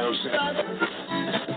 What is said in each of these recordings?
don't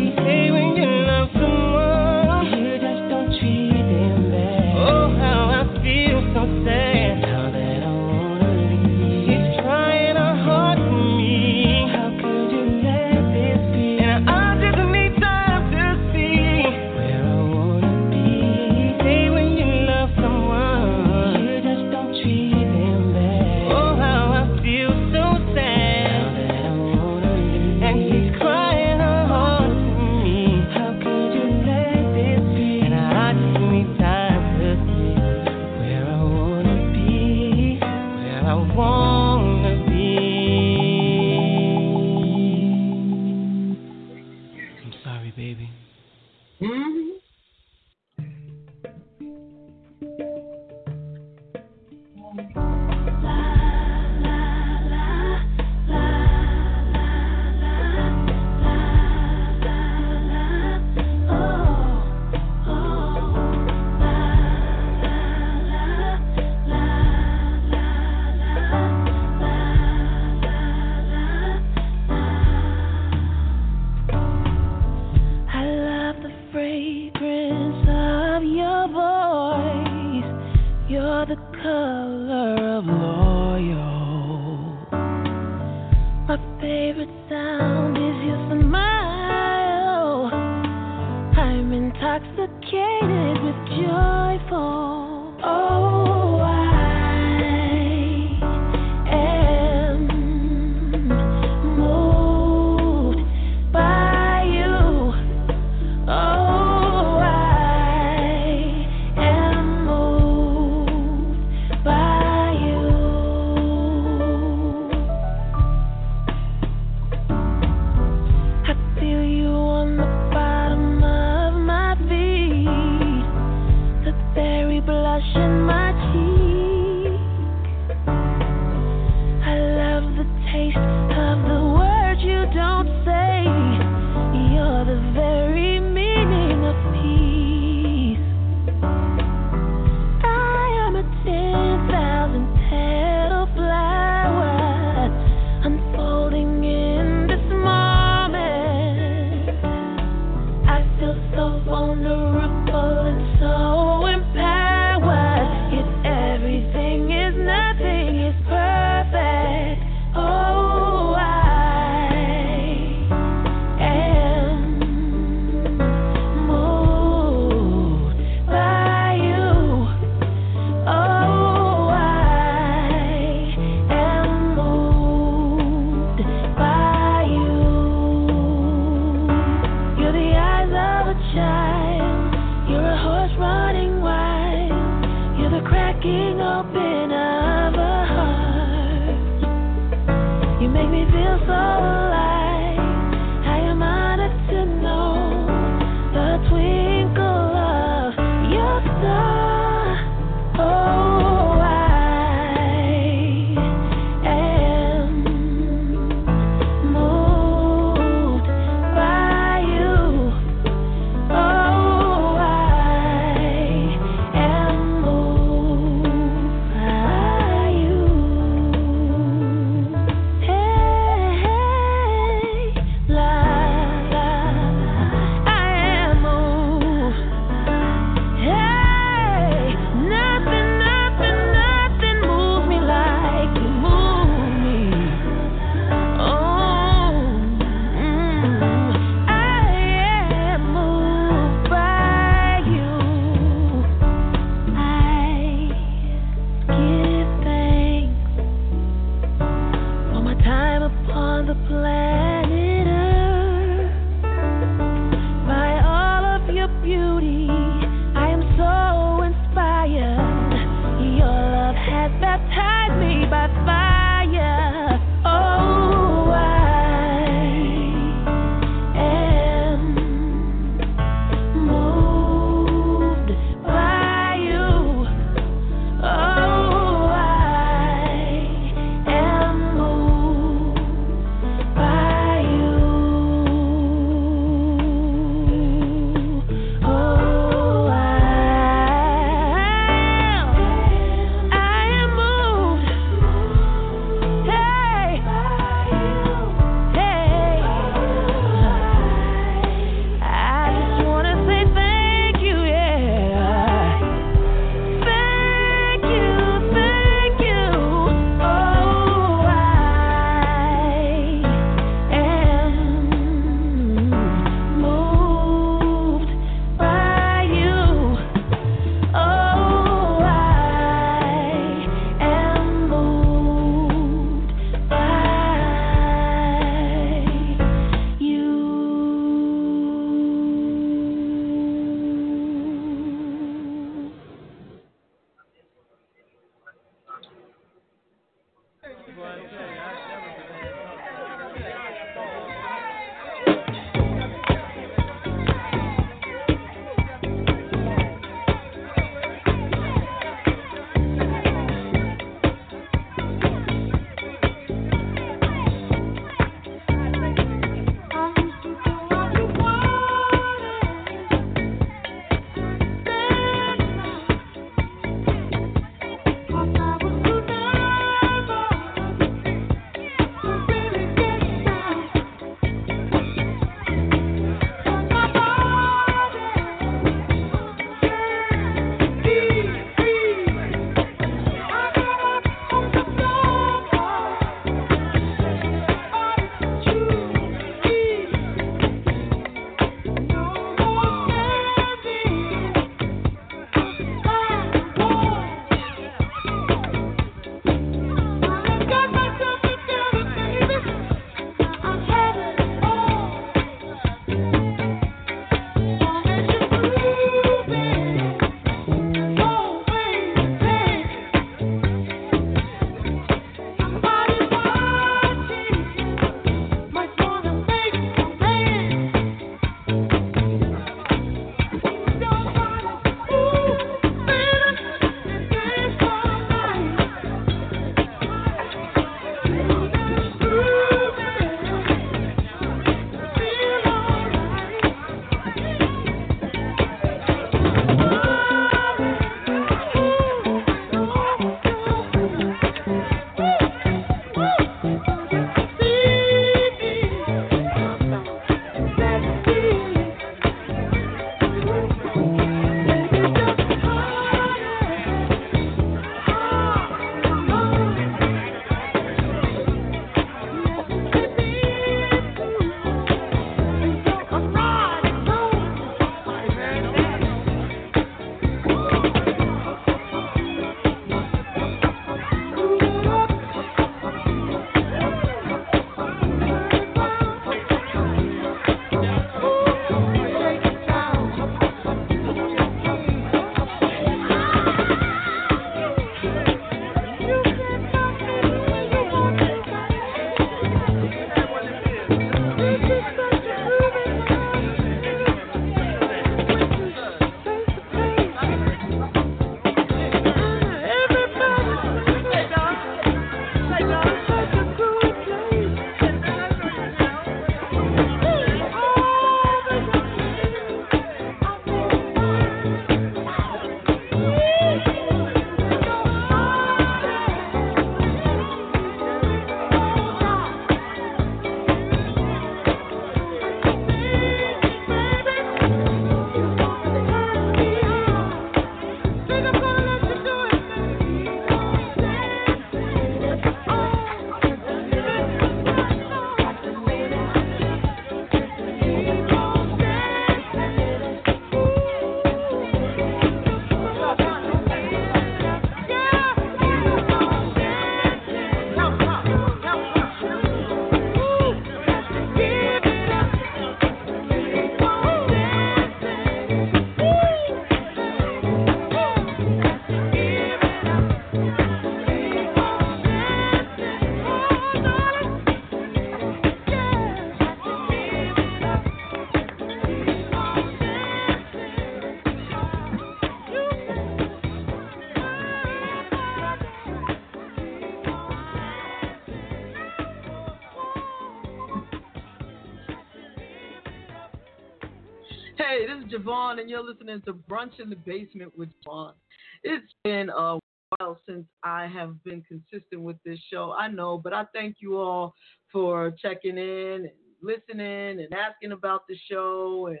you're to Brunch in the Basement with JaVonne. It's been a while since I have been consistent with this show. I know, but I thank you all for checking in and listening and asking about the show and,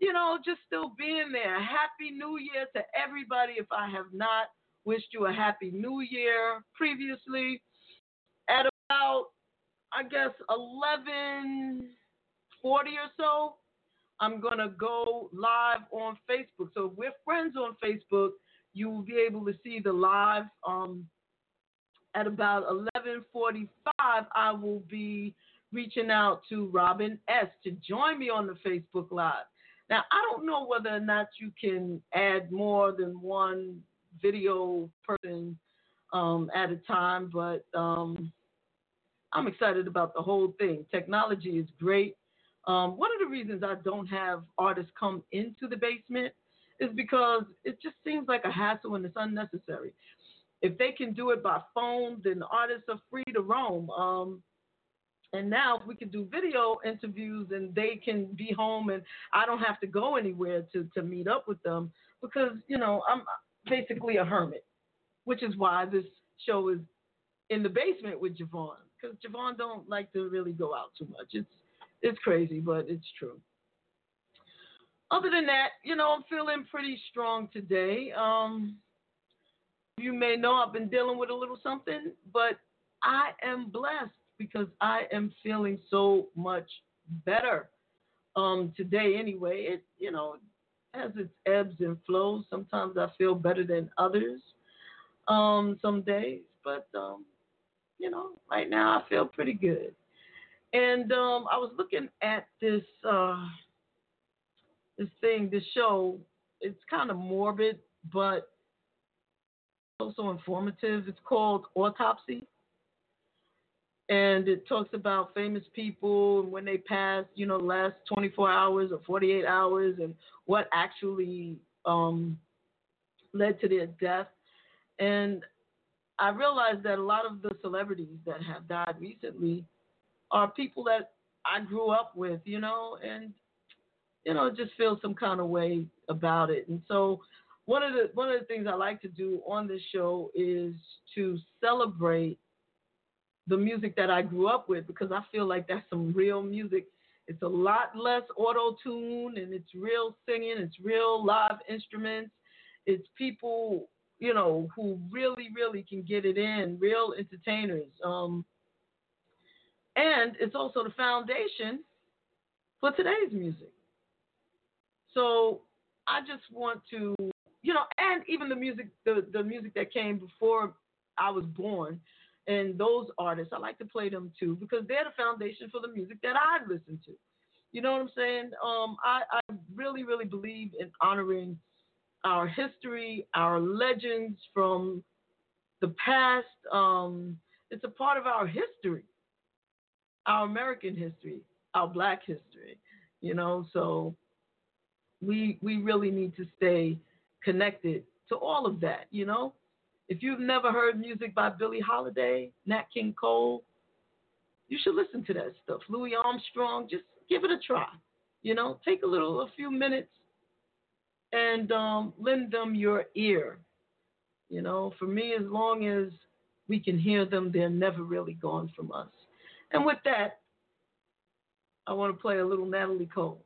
you know, just still being there. Happy New Year to everybody. If I have not wished you a Happy New Year previously, at about, I guess, 1140 or so, I'm going to go live on Facebook. So if we're friends on Facebook, you will be able to see the live. Um, at about 11:45, I will be reaching out to Robin S to join me on the Facebook Live. Now, I don't know whether or not you can add more than one video person um, at a time, but um, I'm excited about the whole thing. Technology is great. Um, one of the reasons I don't have artists come into the basement is because it just seems like a hassle and it's unnecessary. If they can do it by phone, then the artists are free to roam. Um, and now we can do video interviews and they can be home and I don't have to go anywhere to, to meet up with them because, you know, I'm basically a hermit, which is why this show is in the basement with JaVonne because JaVonne don't like to really go out too much. It's it's crazy, but it's true. Other than that, you know, I'm feeling pretty strong today. Um, you may know I've been dealing with a little something, but I am blessed because I am feeling so much better um, today. Anyway, it you know has its ebbs and flows. Sometimes I feel better than others. Um, some days, but um, you know, right now I feel pretty good. And um, I was looking at this uh, this thing, this show. It's kind of morbid, but also informative. It's called Autopsy, and it talks about famous people and when they passed, you know, last 24 hours or 48 hours, and what actually um, led to their death. And I realized that a lot of the celebrities that have died recently are people that I grew up with, you know, and you know, just feel some kind of way about it. And so one of the one of the things I like to do on this show is to celebrate the music that I grew up with because I feel like that's some real music. It's a lot less auto tune and it's real singing, it's real live instruments. It's people, you know, who really, really can get it in, real entertainers. Um, and it's also the foundation for today's music. So I just want to, you know, and even the music, the, the music that came before I was born, and those artists, I like to play them too because they're the foundation for the music that I listen to. You know what I'm saying? Um, I, I really, really believe in honoring our history, our legends from the past. Um, it's a part of our history our American history, our Black history. You know, so we we really need to stay connected to all of that. You know, if you've never heard music by Billie Holiday, Nat King Cole, you should listen to that stuff. Louis Armstrong, just give it a try. You know, take a little, a few minutes, and um, lend them your ear. You know, for me, as long as we can hear them, they're never really gone from us. And with that, I want to play a little Natalie Cole.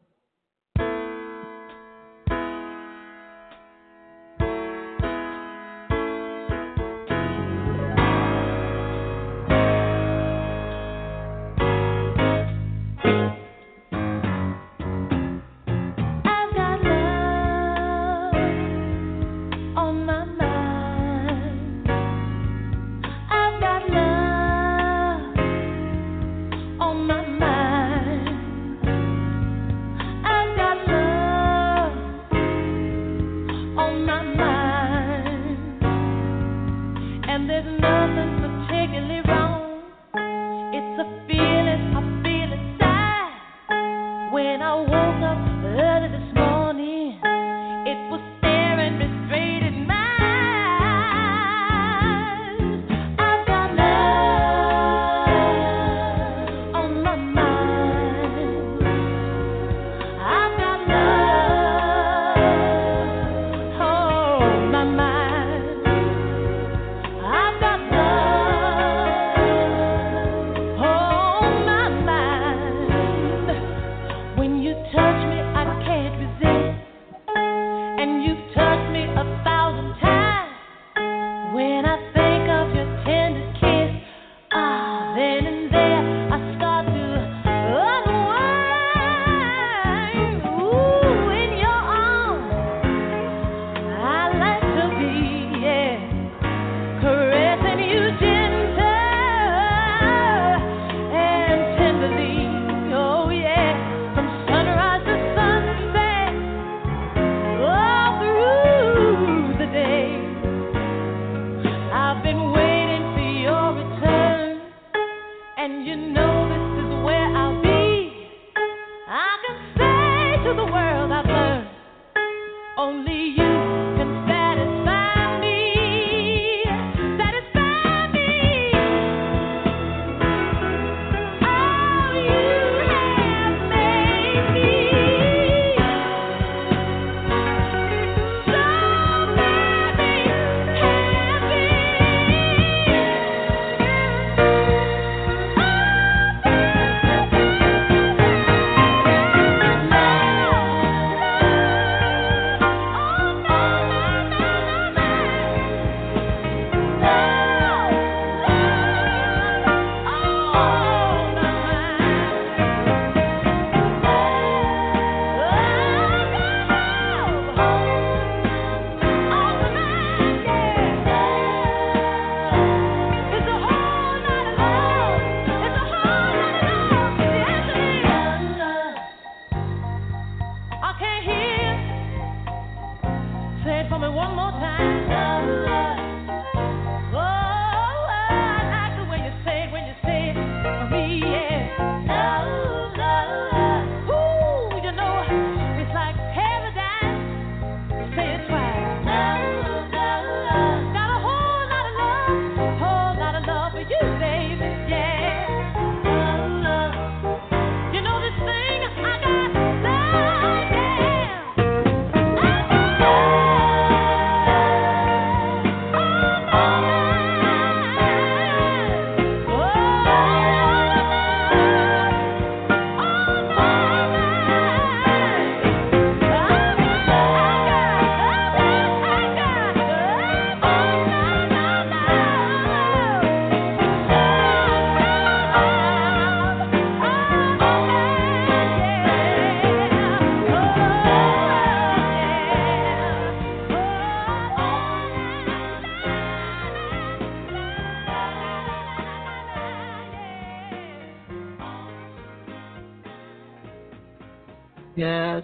midnight.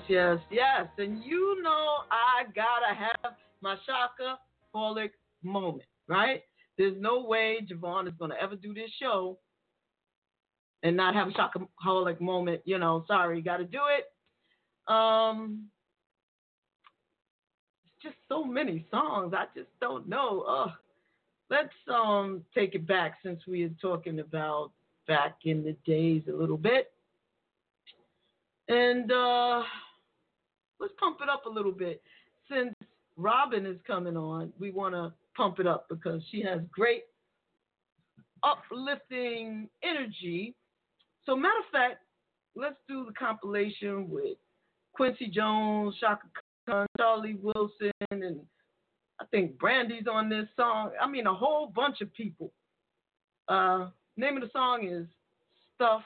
Yes, yes. And you know I gotta have my Shaka Holic moment, right? There's no way JaVonne is gonna ever do this show and not have a Chakaholic moment. You know, sorry, you gotta do it. Um it's just so many songs. I just don't know. Ugh. Let's um take it back since we are talking about back in the days a little bit. And uh, let's pump it up a little bit. Since Robin is coming on, we want to pump it up because she has great uplifting energy. So, matter of fact, let's do the compilation with Quincy Jones, Chaka Khan, Charlie Wilson, and I think Brandy's on this song. I mean, a whole bunch of people. Uh, name of the song is Stuff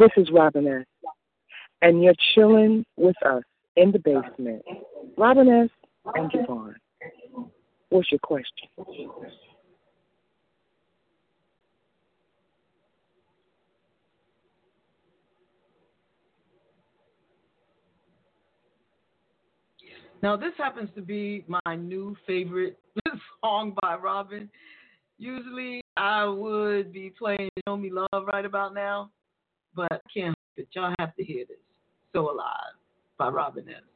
this is Robin S. And you're chilling with us in the basement. Robin S. and JaVonne. What's your question? Now, this happens to be my new favorite song by Robin. Usually, I would be playing Show Me Love right about now, but I can't. Y'all have to hear this. So Alive by Robin S.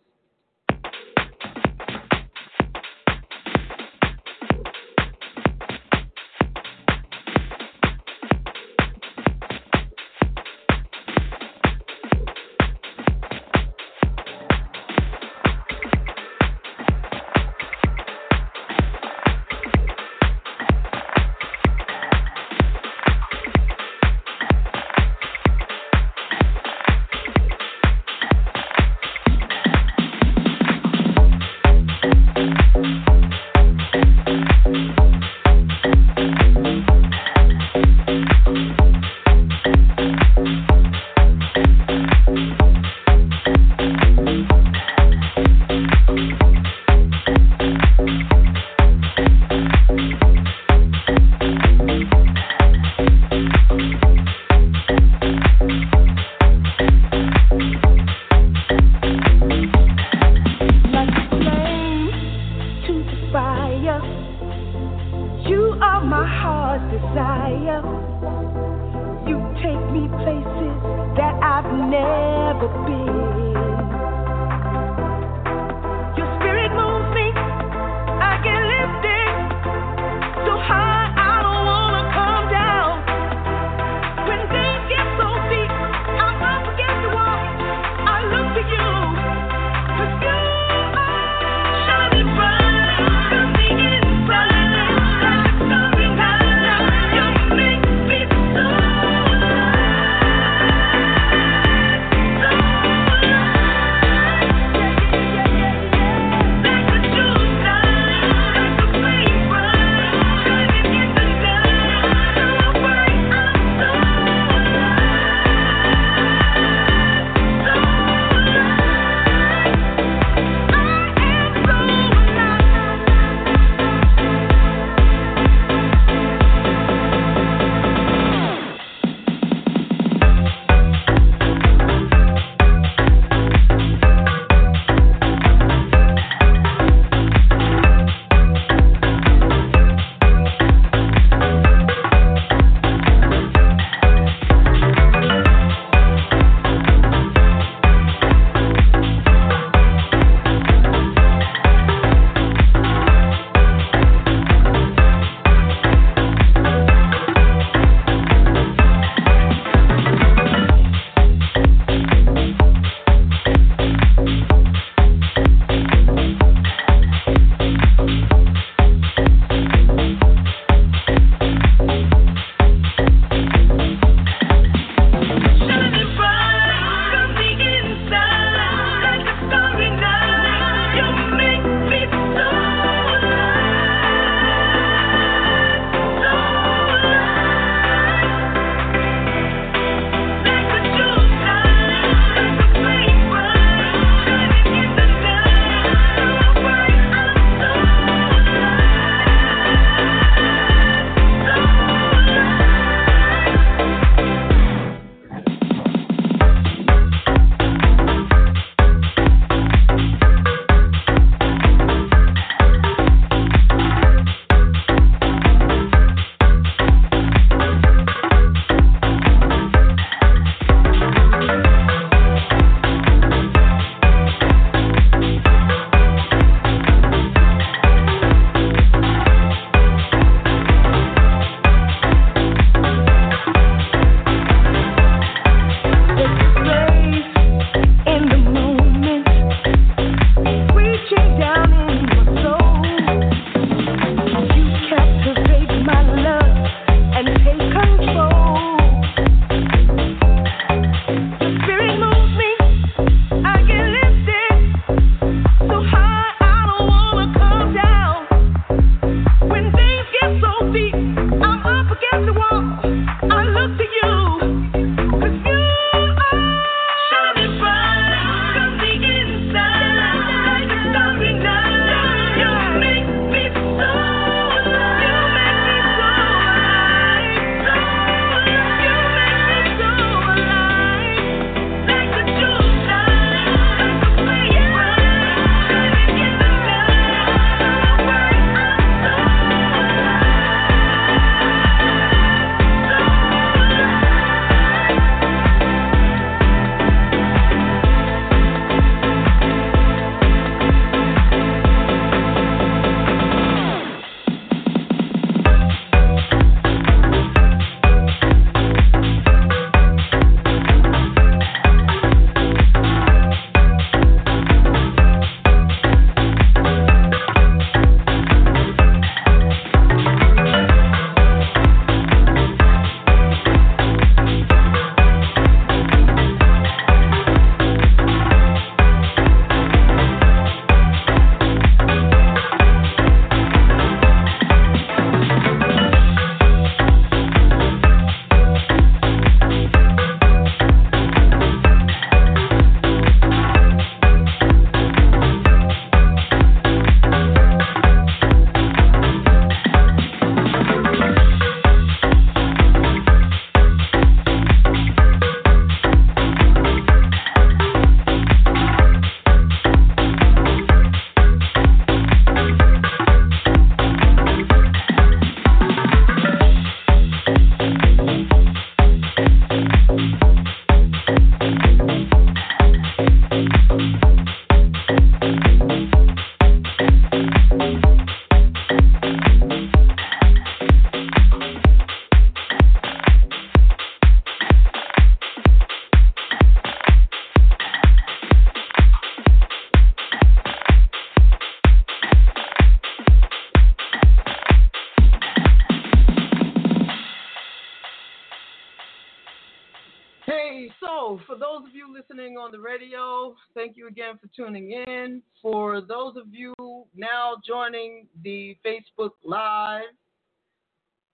thank you again for tuning in. For those of you now joining the Facebook Live,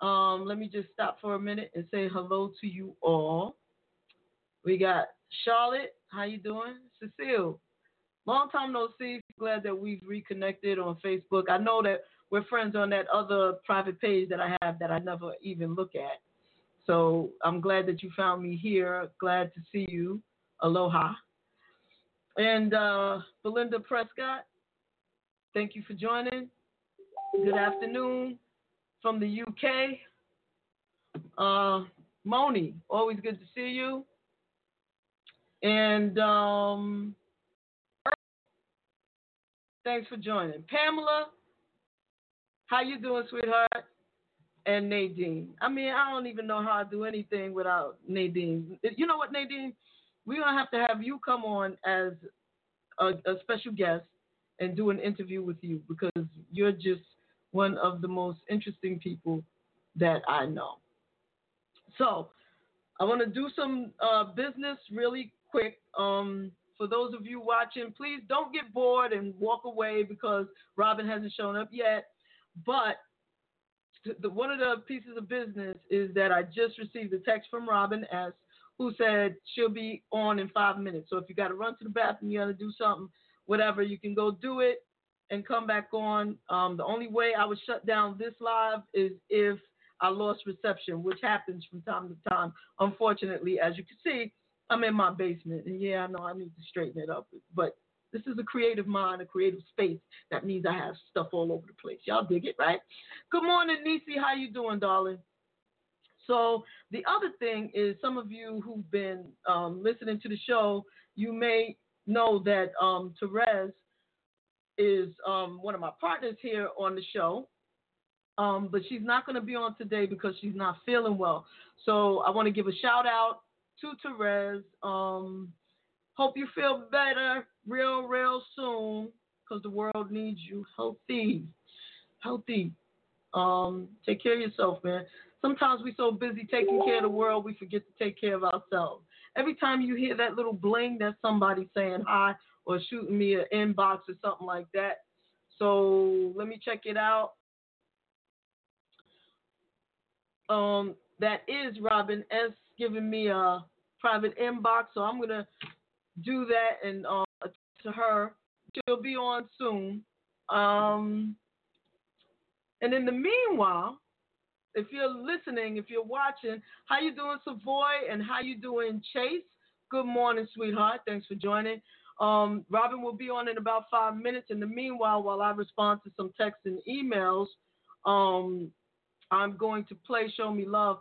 um, let me just stop for a minute and say hello to you all. We got Charlotte, how you doing? Cecile, long time no see. Glad that we've reconnected on Facebook. I know that we're friends on that other private page that I have that I never even look at. So I'm glad that you found me here. Glad to see you. Aloha. And uh, Belinda Prescott, thank you for joining. Good afternoon from the UK. Uh, Moni, always good to see you. And um, thanks for joining. Pamela, how you doing, sweetheart? And Nadine. I mean, I don't even know how I do anything without Nadine. You know what, Nadine? We're gonna have to have you come on as a, a special guest and do an interview with you because you're just one of the most interesting people that I know. So, I want to do some uh, business really quick. Um, for those of you watching, please don't get bored and walk away because Robin hasn't shown up yet. But the, one of the pieces of business is that I just received a text from Robin S. who said she'll be on in five minutes. So if you got to run to the bathroom, you got to do something, whatever, you can go do it and come back on. Um, the only way I would shut down this live is if I lost reception, which happens from time to time. Unfortunately, as you can see, I'm in my basement, and yeah, I know I need to straighten it up, but this is a creative mind, a creative space. That means I have stuff all over the place. Y'all dig it, right? Good morning, Nisi. How you doing, darling? So the other thing is, some of you who've been um, listening to the show, you may know that um, Therese is um, one of my partners here on the show. Um, but she's not going to be on today because she's not feeling well. So I want to give a shout out to Therese. Um, hope you feel better real, real soon because the world needs you healthy. Healthy. Um, take care of yourself, man. Sometimes we're so busy taking care of the world, we forget to take care of ourselves. Every time you hear that little bling, that's somebody saying hi or shooting me an inbox or something like that. So let me check it out. Um, that is Robin S giving me a private inbox, so I'm gonna do that and uh, to her. She'll be on soon. Um, and in the meanwhile, if you're listening, if you're watching, how you doing, Savoy, and how you doing, Chase? Good morning, sweetheart. Thanks for joining. Um, Robin will be on in about five minutes. In the meanwhile, while I respond to some texts and emails, um, I'm going to play "Show Me Love."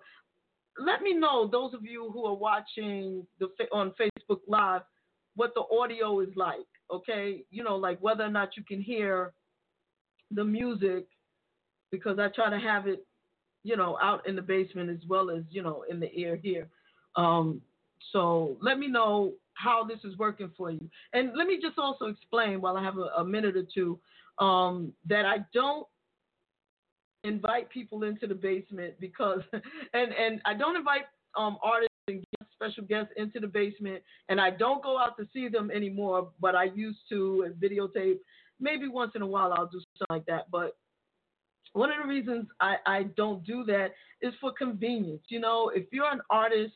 Let me know, those of you who are watching the on Facebook Live, what the audio is like. Okay, you know, like whether or not you can hear the music, because I try to have it, you know, out in the basement as well as you know in the ear here. Um, so let me know how this is working for you, and let me just also explain while I have a, a minute or two um, that I don't invite people into the basement because, and and I don't invite um, artists and special guests into the basement, and I don't go out to see them anymore, but I used to and videotape. Maybe once in a while I'll do something like that, but one of the reasons I, I don't do that is for convenience. You know, if you're an artist,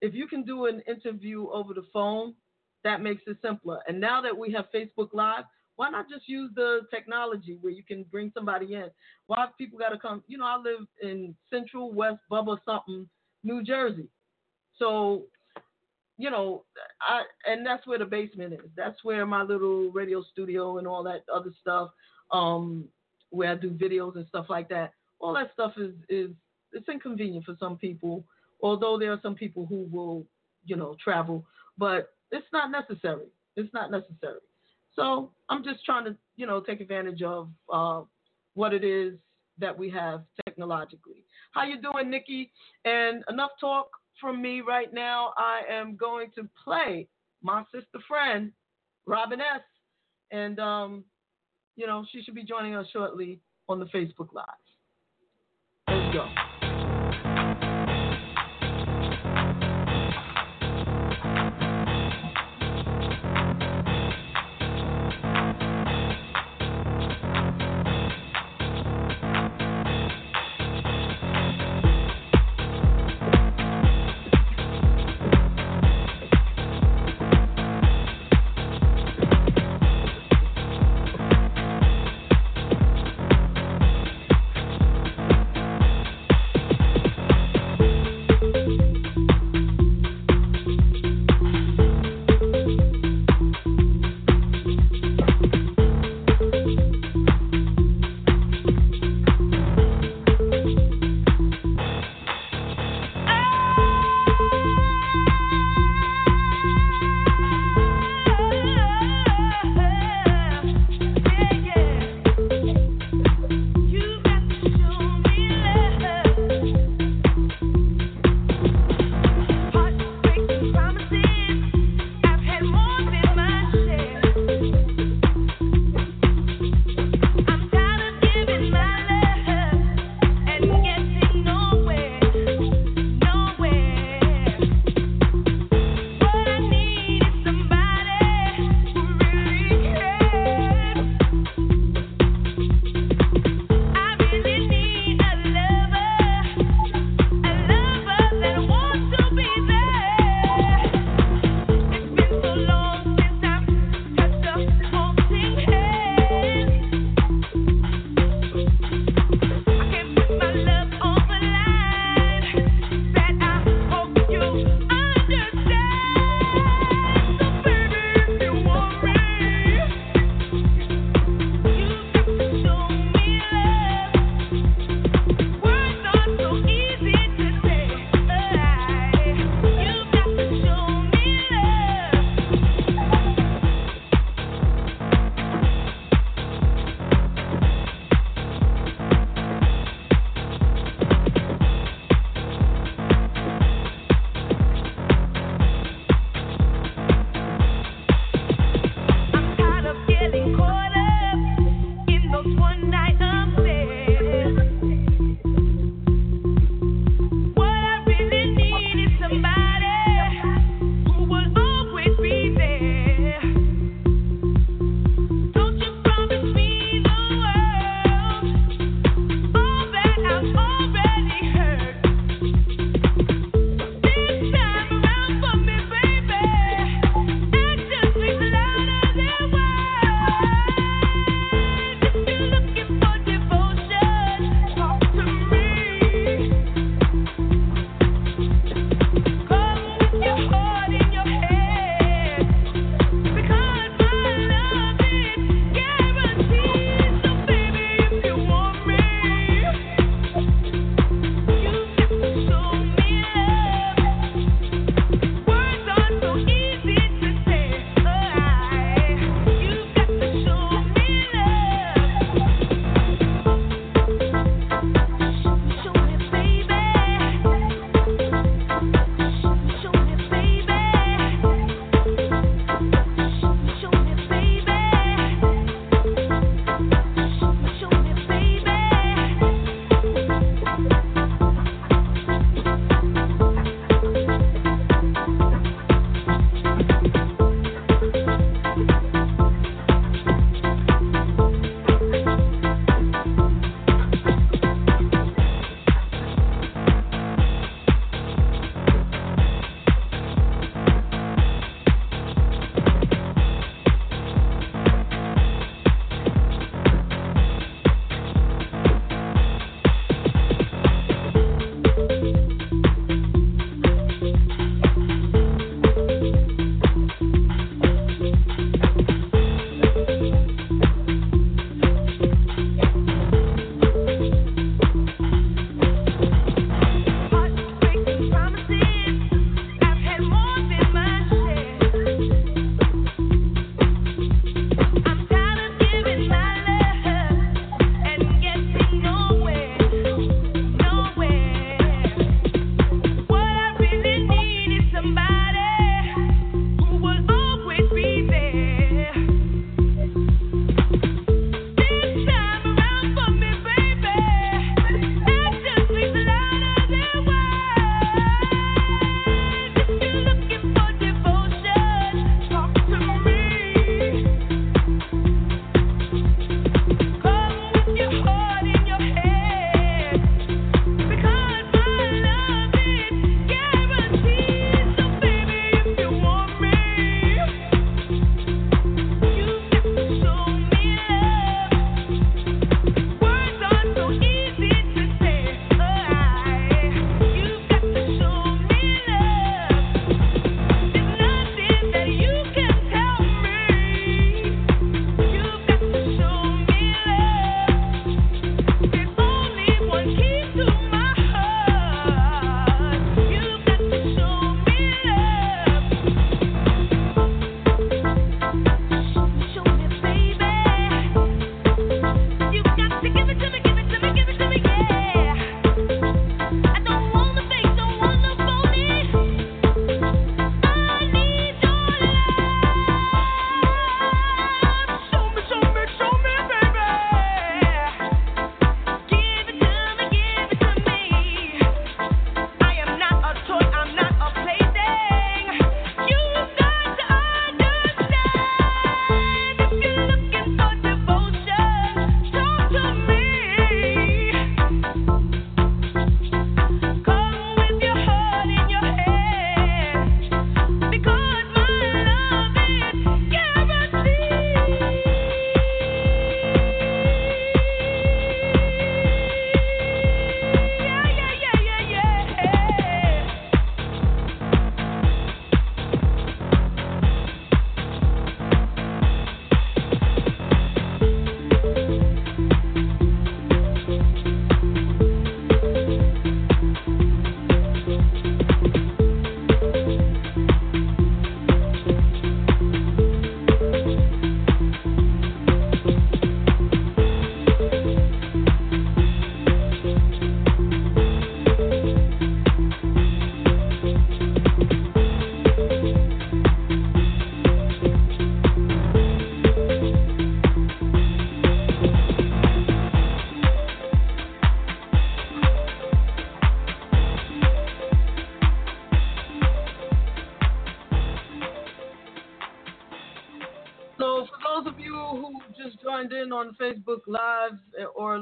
if you can do an interview over the phone, that makes it simpler. And now that we have Facebook Live, why not just use the technology where you can bring somebody in? Why people got to come? You know, I live in Central West Bubba something, New Jersey. So, you know, I and that's where the basement is. That's where my little radio studio and all that other stuff, um, where I do videos and stuff like that. All that stuff is is it's inconvenient for some people. Although there are some people who will, you know, travel, but it's not necessary. It's not necessary. So I'm just trying to, you know, take advantage of uh, what it is that we have technologically. How you doing, Nikki? And enough talk from me right now. I am going to play my sister friend, Robin S. And, um, you know, she should be joining us shortly on the Facebook Live. Let's go.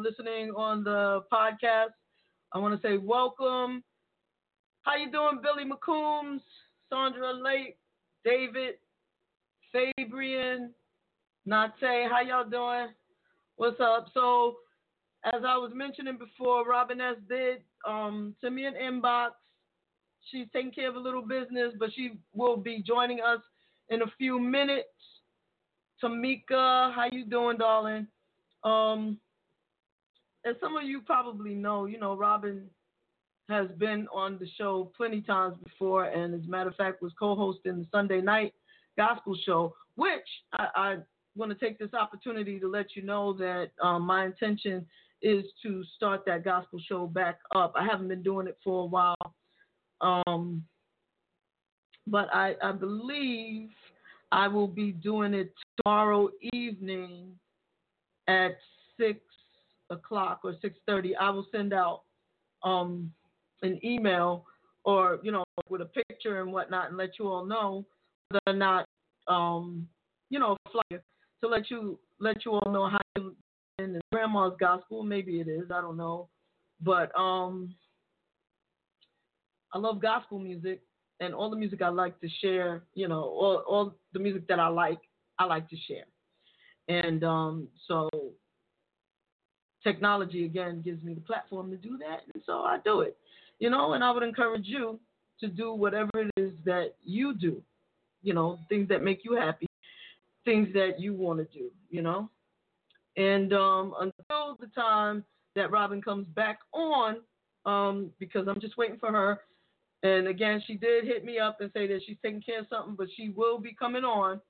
Listening on the podcast, I want to say welcome. How you doing, Billy McCombs, Sandra Lake, David, Fabian, Nate? How y'all doing? What's up? So, as I was mentioning before, Robin S did um, send me an inbox. She's taking care of a little business, but she will be joining us in a few minutes. Tamika, how you doing, darling? Um, as some of you probably know, you know, Robin has been on the show plenty times before, and as a matter of fact, was co-hosting the Sunday night gospel show, which I, I want to take this opportunity to let you know that um, my intention is to start that gospel show back up. I haven't been doing it for a while, um, but I, I believe I will be doing it tomorrow evening at six o'clock or six thirty. I will send out um, an email or you know with a picture and whatnot and let you all know whether or not um, you know flyer to let you let you all know how you in the grandma's gospel. Maybe it is. I don't know, but um, I love gospel music and all the music I like to share, you know, all, all the music that I like, I like to share. And um, so technology, again, gives me the platform to do that. And so I do it, you know, and I would encourage you to do whatever it is that you do, you know, things that make you happy, things that you want to do, you know. And um, until the time that Robin comes back on, um, because I'm just waiting for her and again, she did hit me up and say that she's taking care of something, but she will be coming on.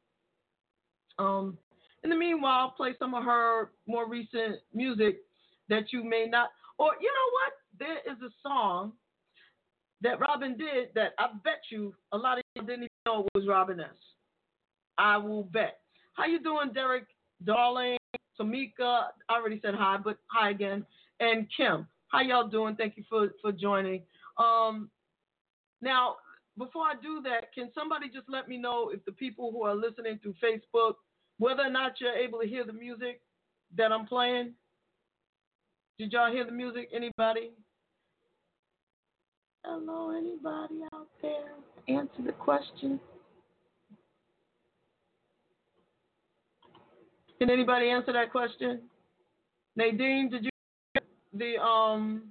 Um, in the meanwhile, play some of her more recent music that you may not, or you know what? There is a song that Robin did that I bet you a lot of you didn't even know it was Robin S. I will bet. How you doing, Derek, darling, Tamika? I already said hi, but hi again, and Kim. How y'all doing? Thank you for for joining. Um, now, before I do that, can somebody just let me know if the people who are listening through Facebook, whether or not you're able to hear the music that I'm playing? Did y'all hear the music? Anybody? Hello, anybody out there? Answer the question. Can anybody answer that question? Nadine, did you hear the um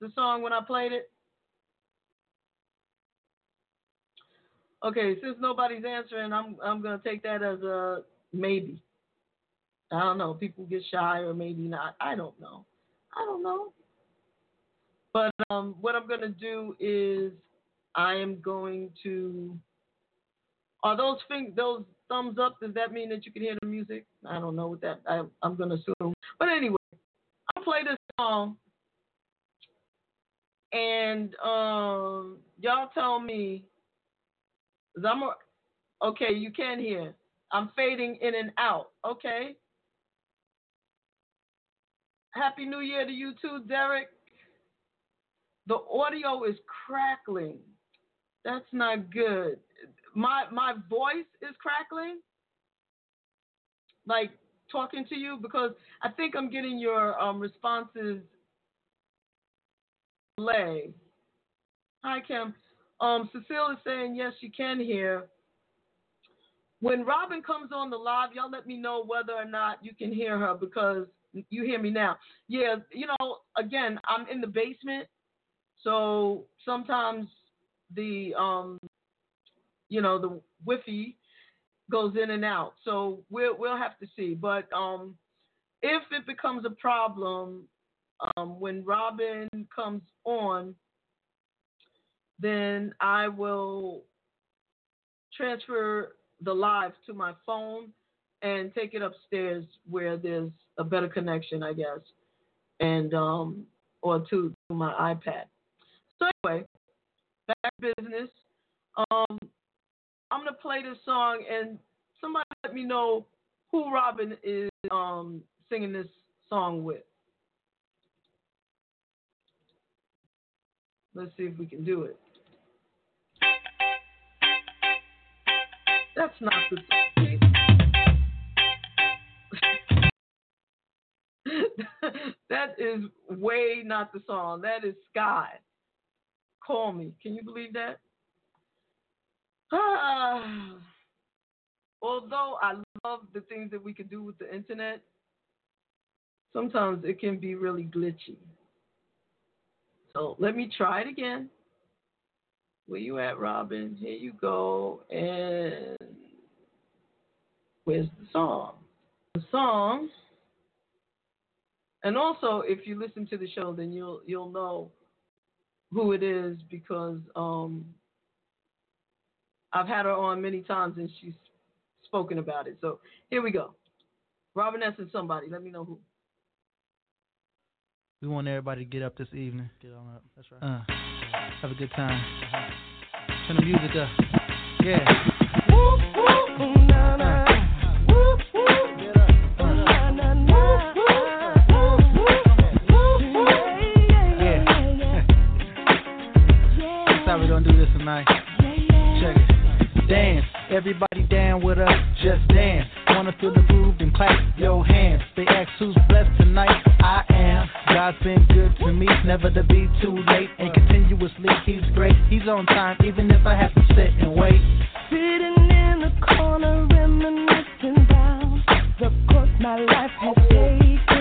the song when I played it? Okay, since nobody's answering, I'm I'm gonna take that as a maybe. I don't know. People get shy or maybe not. I don't know. I don't know. But um, what I'm gonna do is I am going to. Are those things those thumbs up? Does that mean that you can hear the music? I don't know what that. I, I'm gonna assume. But anyway, I'll play this song, and um, y'all tell me I'm a, okay, you can hear. I'm fading in and out. Okay. Happy New Year to you too, Derek. The audio is crackling. That's not good. My my voice is crackling. Like talking to you because I think I'm getting your um, responses delay. Hi Kim. Um, Cecile is saying yes, you can hear. When Robin comes on the live, y'all let me know whether or not you can hear her because you hear me now. Yeah, you know, again, I'm in the basement, so sometimes the um, you know, the Wi-Fi goes in and out. So we'll we'll have to see. But um, if it becomes a problem um, when Robin comes on, then I will transfer the live to my phone and take it upstairs where there's a better connection, I guess, and um, or to, to my iPad. So anyway, back to business. Um, I'm gonna play this song, and somebody let me know who Robin is um, singing this song with. Let's see if we can do it. That's not the song. That is way not the song. That is Sky. Call me. Can you believe that? Although I love the things that we can do with the internet, sometimes it can be really glitchy. So let me try it again. Where you at, Robin? Here you go. And where's the song? The song. And also, if you listen to the show, then you'll you'll know who it is because um, I've had her on many times and she's spoken about it. So here we go. Robin S. and somebody. Let me know who. We want everybody to get up this evening. Get on up. That's right. Uh, have a good time. Turn the music up. Yeah. This tonight. Check it. Dance. Everybody down with us, just dance. Wanna feel the groove, then clap your hands. They ask who's blessed tonight. I am. God's been good to me, never to be too late. And continuously, He's great. He's on time, even if I have to sit and wait. Sitting in the corner, reminiscing down the course my life has taken.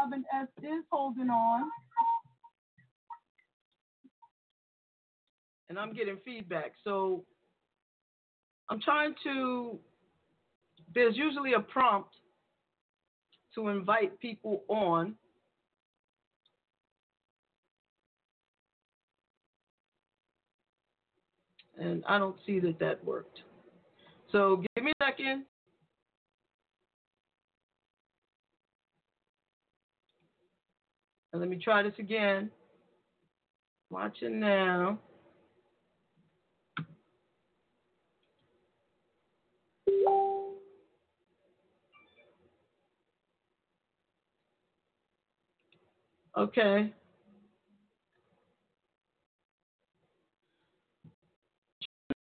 Robin S. is holding on. And I'm getting feedback. So I'm trying to, there's usually a prompt to invite people on. And I don't see that that worked. So give me a second. And let me try this again. Watching now. Okay.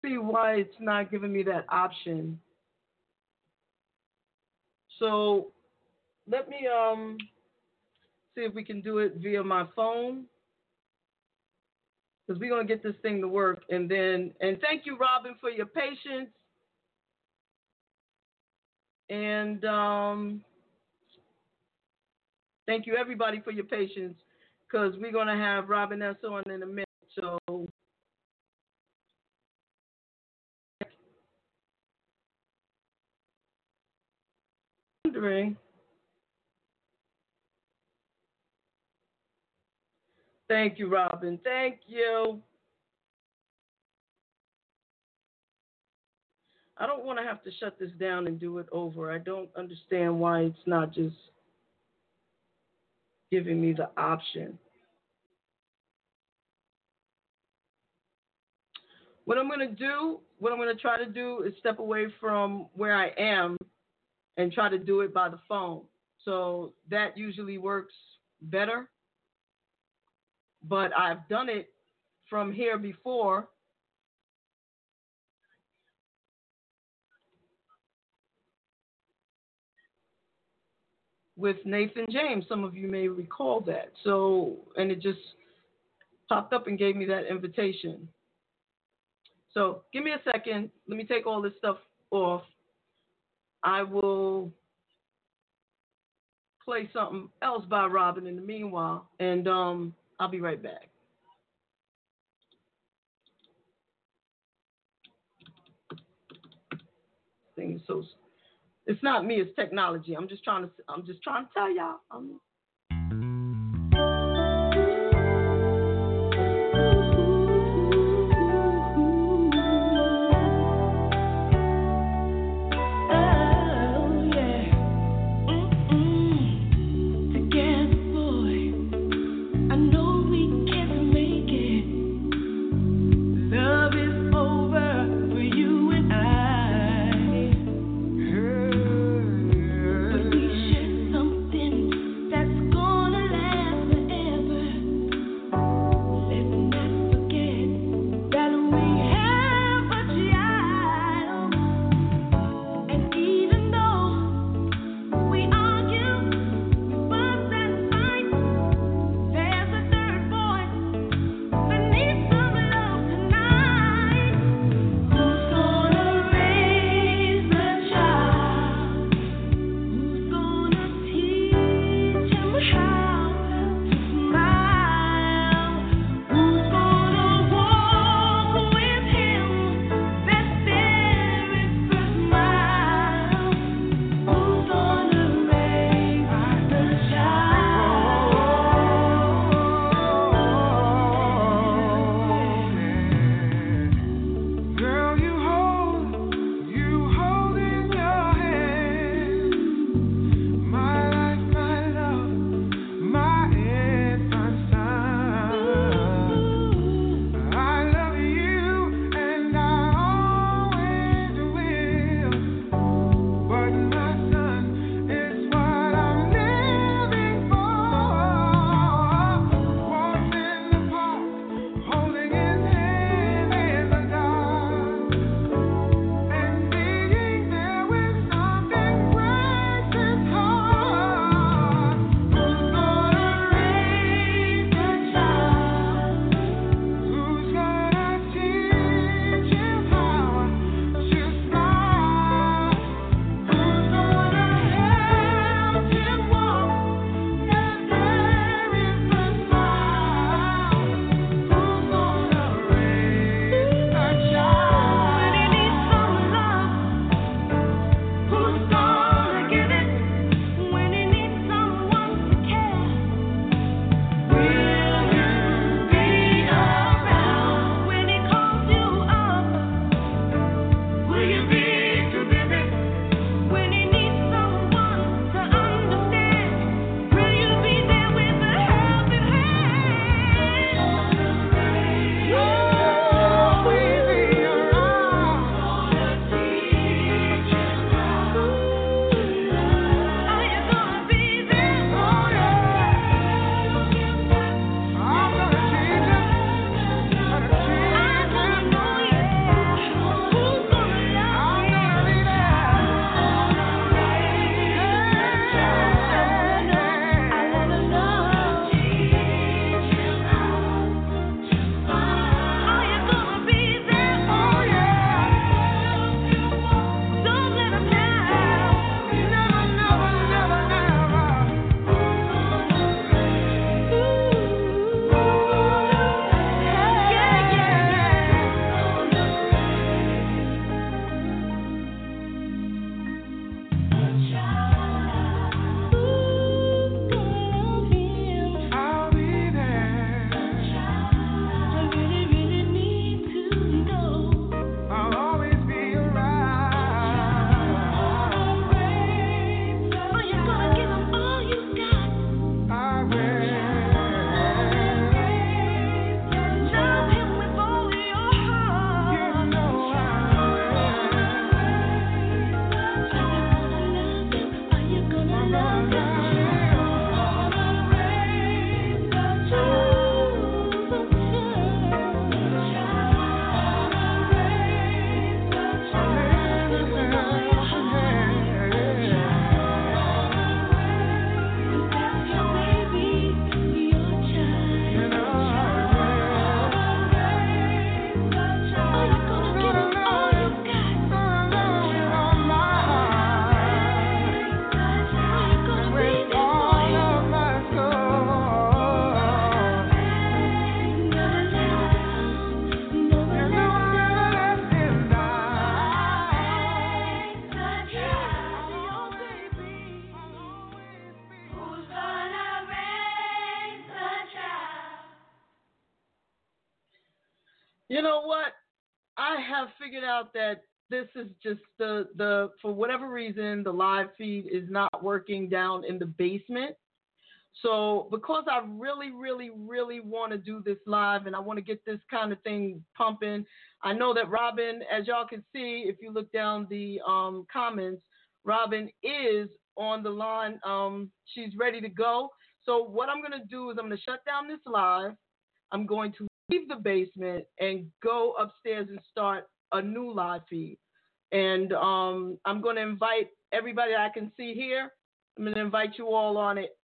See why it's not giving me that option. So let me um see if we can do it via my phone. Because we're gonna get this thing to work and then and thank you, Robin, for your patience. And um Thank you, everybody, for your patience, because we're going to have Robin S. on in a minute. So. Wondering. Thank you, Robin. Thank you. I don't want to have to shut this down and do it over. I don't understand why it's not just giving me the option. What I'm going to do, what I'm going to try to do is step away from where I am and try to do it by the phone. So that usually works better. But I've done it from here before with Nathan James. Some of you may recall that. So, and it just popped up and gave me that invitation. So, give me a second. Let me take all this stuff off. I will play something else by Robin in the meanwhile, and um, I'll be right back. So it's not me, it's technology. I'm just trying to I'm just trying to tell y'all. I'm, whatever reason the live feed is not working down in the basement. So because I really, really, really want to do this live and I want to get this kind of thing pumping, I know that Robin, as y'all can see, if you look down the um, comments, Robin is on the line. Um, she's ready to go. So what I'm going to do is I'm going to shut down this live. I'm going to leave the basement and go upstairs and start a new live feed. And um, I'm going to invite everybody I can see here. I'm going to invite you all on it.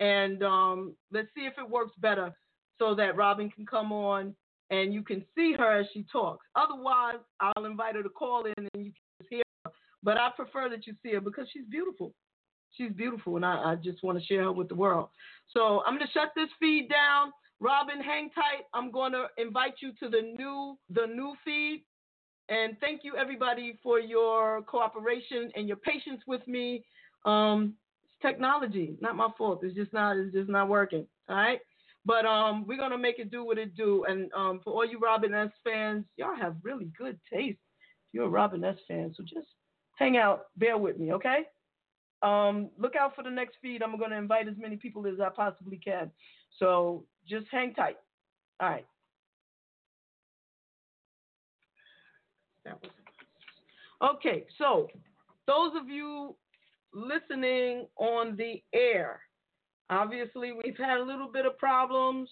And um, let's see if it works better so that Robin can come on and you can see her as she talks. Otherwise, I'll invite her to call in and you can just hear her. But I prefer that you see her because she's beautiful. She's beautiful, and I, I just want to share her with the world. So I'm going to shut this feed down. Robin, hang tight. I'm going to invite you to the new the new feed. And thank you everybody for your cooperation and your patience with me. Um, it's technology, not my fault. It's just not it's just not working. All right. But um, we're gonna make it do what it do. And um, for all you Robin S fans, y'all have really good taste. If you're a Robin S fan, so just hang out, bear with me, okay? Um, look out for the next feed. I'm gonna invite as many people as I possibly can. So just hang tight. All right. That was okay. So those of you listening on the air, obviously we've had a little bit of problems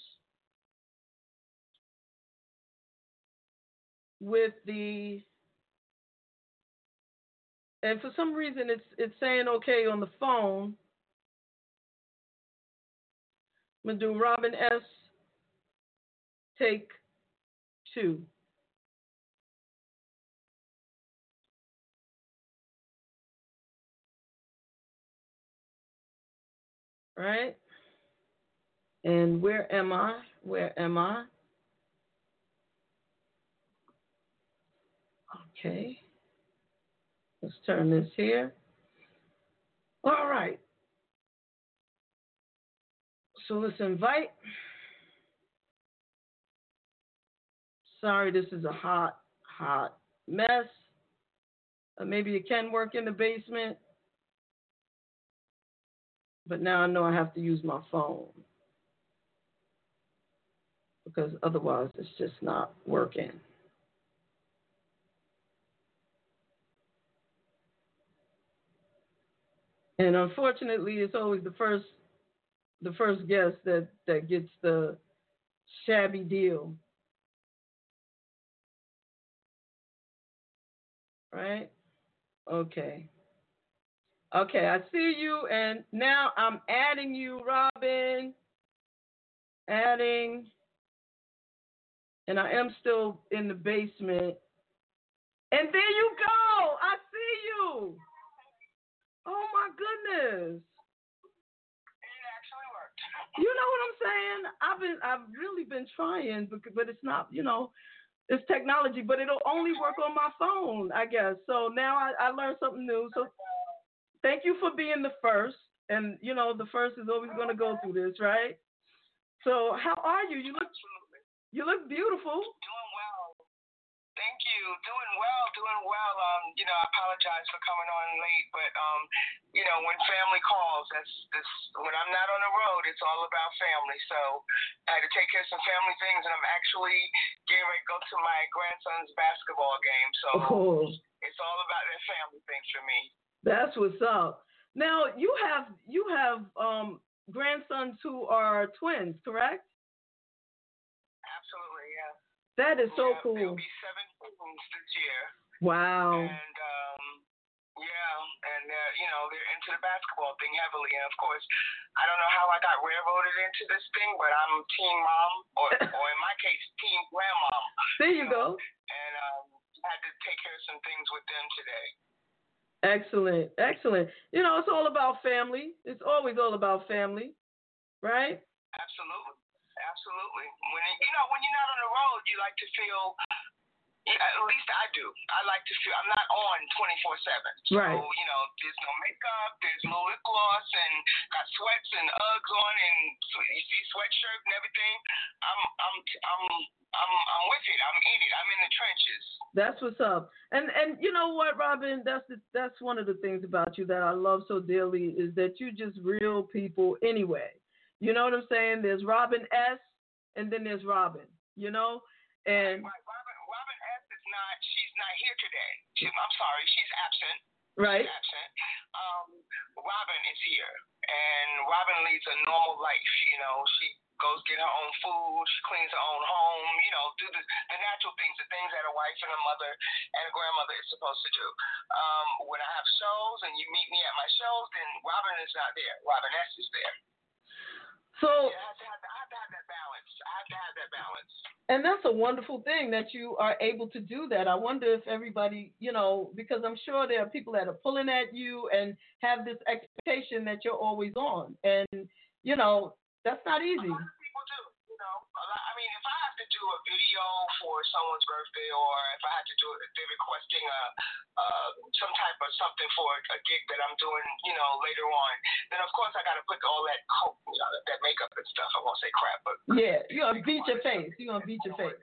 with the and for some reason it's it's saying okay on the phone. I'm gonna do Robin S. Take two. Right? And where am I? Where am I? Okay. Let's turn this here. All right. So let's invite. Sorry, this is a hot, hot mess. Uh, maybe it can work in the basement. But now I know I have to use my phone. Because otherwise it's just not working. And unfortunately, it's always the first the first guest that that gets the shabby deal. Right? Okay. Okay, I see you and now I'm adding you, Robin. Adding. And I am still in the basement. And there you go. I see you. Oh my goodness. It actually worked. You know what I'm saying? I've been I've really been trying but but it's not, you know, it's technology, but it'll only work on my phone, I guess. So now I, I learned something new. So thank you for being the first. And you know, the first is always gonna go through this, right? So how are you? You look you look beautiful. Doing well. Thank you. Doing well, doing well. Um, you know, I apologize for coming on late, but um, you know, when family calls, that's that's when I'm not on the road, it's all about family. So I had to take care of some family things and I'm actually getting ready to go to my grandson's basketball game. So Oh, it's all about that family thing for me. That's what's up. Now you have you have um grandsons who are twins, correct? Absolutely, yeah. That is so yeah, cool. They'll be seven twins this year. Wow. And um, yeah, and uh, you know they're into the basketball thing heavily. And of course, I don't know how I got railroaded into this thing, but I'm team mom, or or in my case, team grandmom. There you go. And um, had to take care of some things with them today. Excellent. Excellent. You know, it's all about family. It's always all about family, right? Absolutely, absolutely. When you know when you're not on the road, you like to feel. Yeah, at least I do. I like to feel I'm not on 24 seven. So Right. you know, there's no makeup, there's no lip gloss, and got sweats and Uggs on, and you see sweatshirt and everything. I'm I'm I'm I'm I'm with it. I'm in it. I'm in the trenches. That's what's up. And and you know what, Robin? That's the, that's one of the things about you that I love so dearly is that you just real people anyway. You know what I'm saying? There's Robin S. and then there's Robin. You know, and Right, S is not. She's not here today. She, I'm sorry. She's absent. right, She's absent. Um, Robin is here, and Robin leads a normal life. You know, she goes get her own food. She cleans her own home. You know, do the, the natural things, the things that a wife and a mother and a grandmother is supposed to do. Um, when I have shows and you meet me at my shows, then Robin is not there. Robin S is there. So Yeah, I have to have, I have to have that balance. I have to have that balance. and that's a wonderful thing that you are able to do that. I wonder if everybody, you know, because I'm sure there are people that are pulling at you and have this expectation that you're always on, and you know that's not easy. Know, a lot, I mean, if I have to do a video for someone's birthday, or if I have to do it, they're requesting a uh, some type of something for a gig that I'm doing, you know, later on, then of course I got to put all that coat, you know, that makeup and stuff. I won't say crap, but Yeah, you're gonna beat your face. You're gonna beat your face.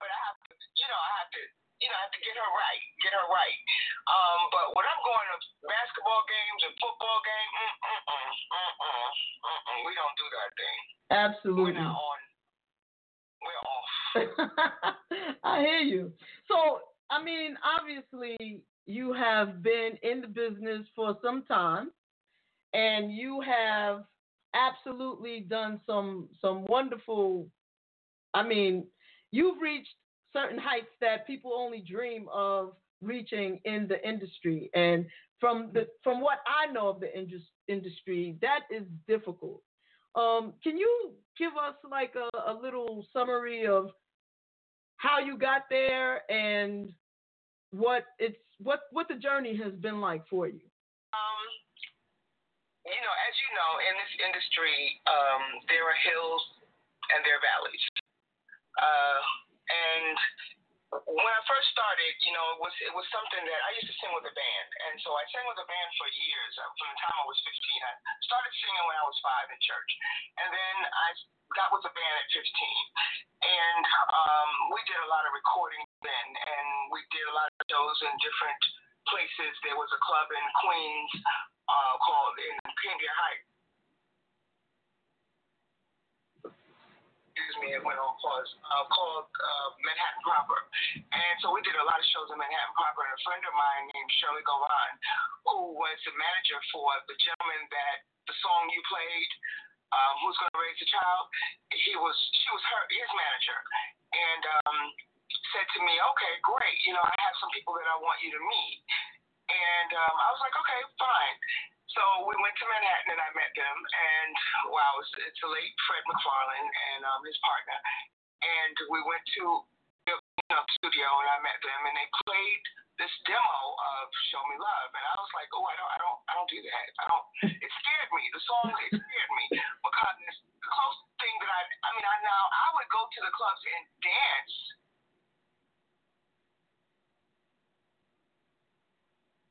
But I have to, you know, I have to, you know, I have to get her right, get her right. Um, but when I'm going to basketball games and football games, mm mm mm mm mm mm mm, we don't do that thing. We're Absolutely. not on. We're off. I hear you. So, I mean, obviously, you have been in the business for some time, and you have absolutely done some some wonderful. I mean, you've reached certain heights that people only dream of reaching in the industry, and from the from what I know of the indus- industry, that is difficult. Um, can you give us like a, a little summary of how you got there and what it's what what the journey has been like for you? Um, you know, as you know, in this industry, um, there are hills and there are valleys. Uh, and when I first started, you know, it was it was something that I used to sing with a band, and so I sang with a band for years. Uh, From the time I was 15, I started singing when I was five in church, and then I got with a band at 15, and um, we did a lot of recording then, and we did a lot of shows in different places. There was a club in Queens uh, called in Cambria Heights. Excuse me, it went on pause. Uh, called uh, Manhattan Proper, and so we did a lot of shows in Manhattan Proper. And a friend of mine named Shirley Govan, who was the manager for the gentleman that the song you played, um, "Who's Gonna Raise a Child," he was she was her his manager, and um, said to me, "Okay, great. You know, I have some people that I want you to meet." And um, I was like, "Okay, fine." So we went to Manhattan and I met them, and wow, it's, it's the late Fred McFarlane and um, his partner, and we went to the you know, studio and I met them, and they played this demo of "Show Me Love," and I was like, "Oh, I don't, I don't, I don't do that. I don't." It scared me. The song it scared me because it's the closest thing that I, I mean, I now I would go to the clubs and dance.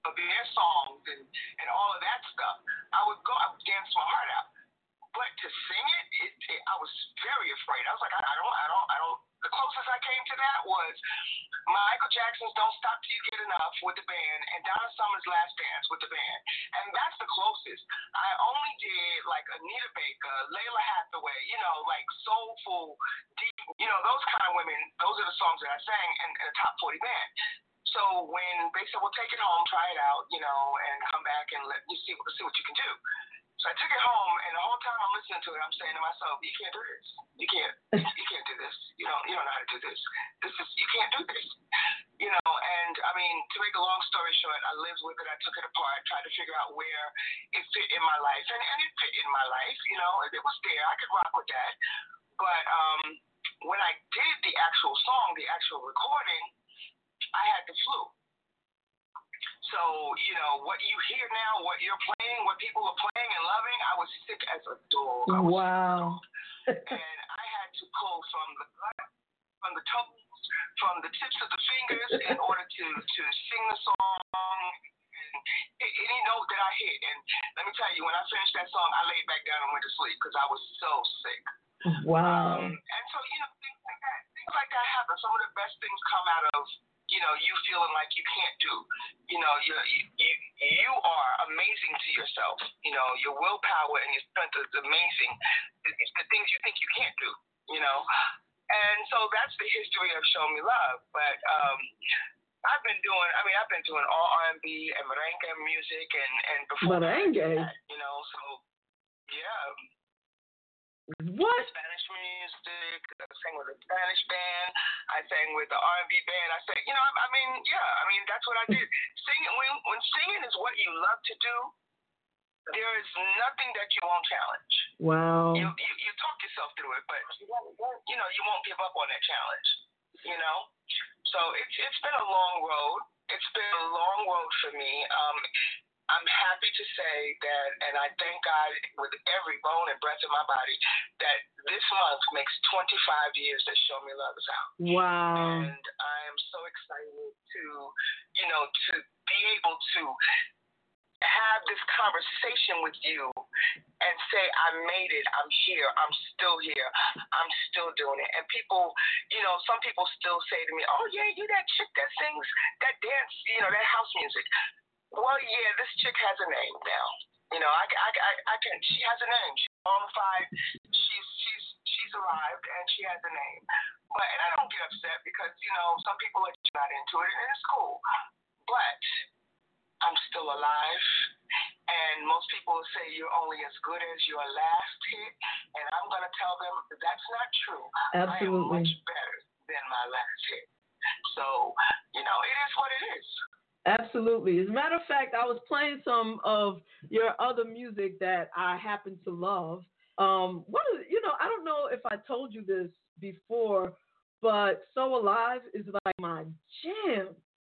Of their songs and, and all of that stuff. I would go, I would dance my heart out. But to sing it, it, it I was very afraid. I was like, I, I don't, I don't, I don't. The closest I came to that was Michael Jackson's "Don't Stop Till You Get Enough" with the band, and Donna Summer's "Last Dance" with the band, and that's the closest. I only did like Anita Baker, Lalah Hathaway, you know, like soulful, deep, you know, those kind of women. Those are the songs that I sang in, in a top 40 band. So when they said, "Well, take it home, try it out, you know, and come back and let you see see what you can do." So I took it home, and the whole time I'm listening to it, I'm saying to myself, "You can't do this. You can't. You can't do this. You don't. You don't know how to do this. This is. You can't do this." You know, and I mean, to make a long story short, I lived with it. I took it apart, tried to figure out where it fit in my life, and, and it fit in my life. You know, it, it was there. I could rock with that. But um, when I did the actual song, the actual recording, I had the flu. So, you know, what you hear now, what you're playing, what people are playing and loving, I was sick as a dog. I was Wow. and I had to pull from the from the toes, from the tips of the fingers in order to to sing the song. And any note that I hit, and let me tell you, when I finished that song, I laid back down and went to sleep because I was so sick. Wow. Um, and so, you know, things like that, things like that happen. Some of the best things come out of you know you feeling like you can't do. You know, you you you are amazing to yourself. You know, your willpower and your strength is amazing. It's the things you think you can't do. You know, and so that's the history of Show Me Love. But um, I've been doing. I mean, I've been doing all R&B and merengue music, and and before Merengue? that, you know, so yeah. What? Spanish music. I sang with a Spanish band. I sang with the R&B band. I sang, you know, I, I mean, yeah, I mean, that's what I did. Singing, when, when singing is what you love to do, there is nothing that you won't challenge. Wow. You, you you talk yourself through it, but you won't, you know, you won't give up on that challenge. You know, so it's it's been a long road. It's been a long road for me. Um, I'm happy to say that, and I thank God with every bone and breath in my body that this month makes 25 years that Show Me Love is out. Wow. And I am so excited to, you know, to be able to have this conversation with you and say, I made it, I'm here, I'm still here, I'm still doing it. And people, you know, some people still say to me, Oh, yeah, you that chick that sings that dance, you know, that house music. Well, yeah, this chick has a name now. You know, I, I, I, I can, she has a name. She's qualified, she's, she's, she's arrived, and she has a name. But, and I don't get upset because, you know, some people are not into it, and it's cool. But, I'm still alive. And most people say you're only as good as your last hit. And I'm going to tell them that's not true. Absolutely. I am much better than my last hit. So, you know, it is what it is. Absolutely. As a matter of fact, I was playing some of your other music that I happen to love. Um, what is, you know, I don't know if I told you this before, but So Alive is like my jam.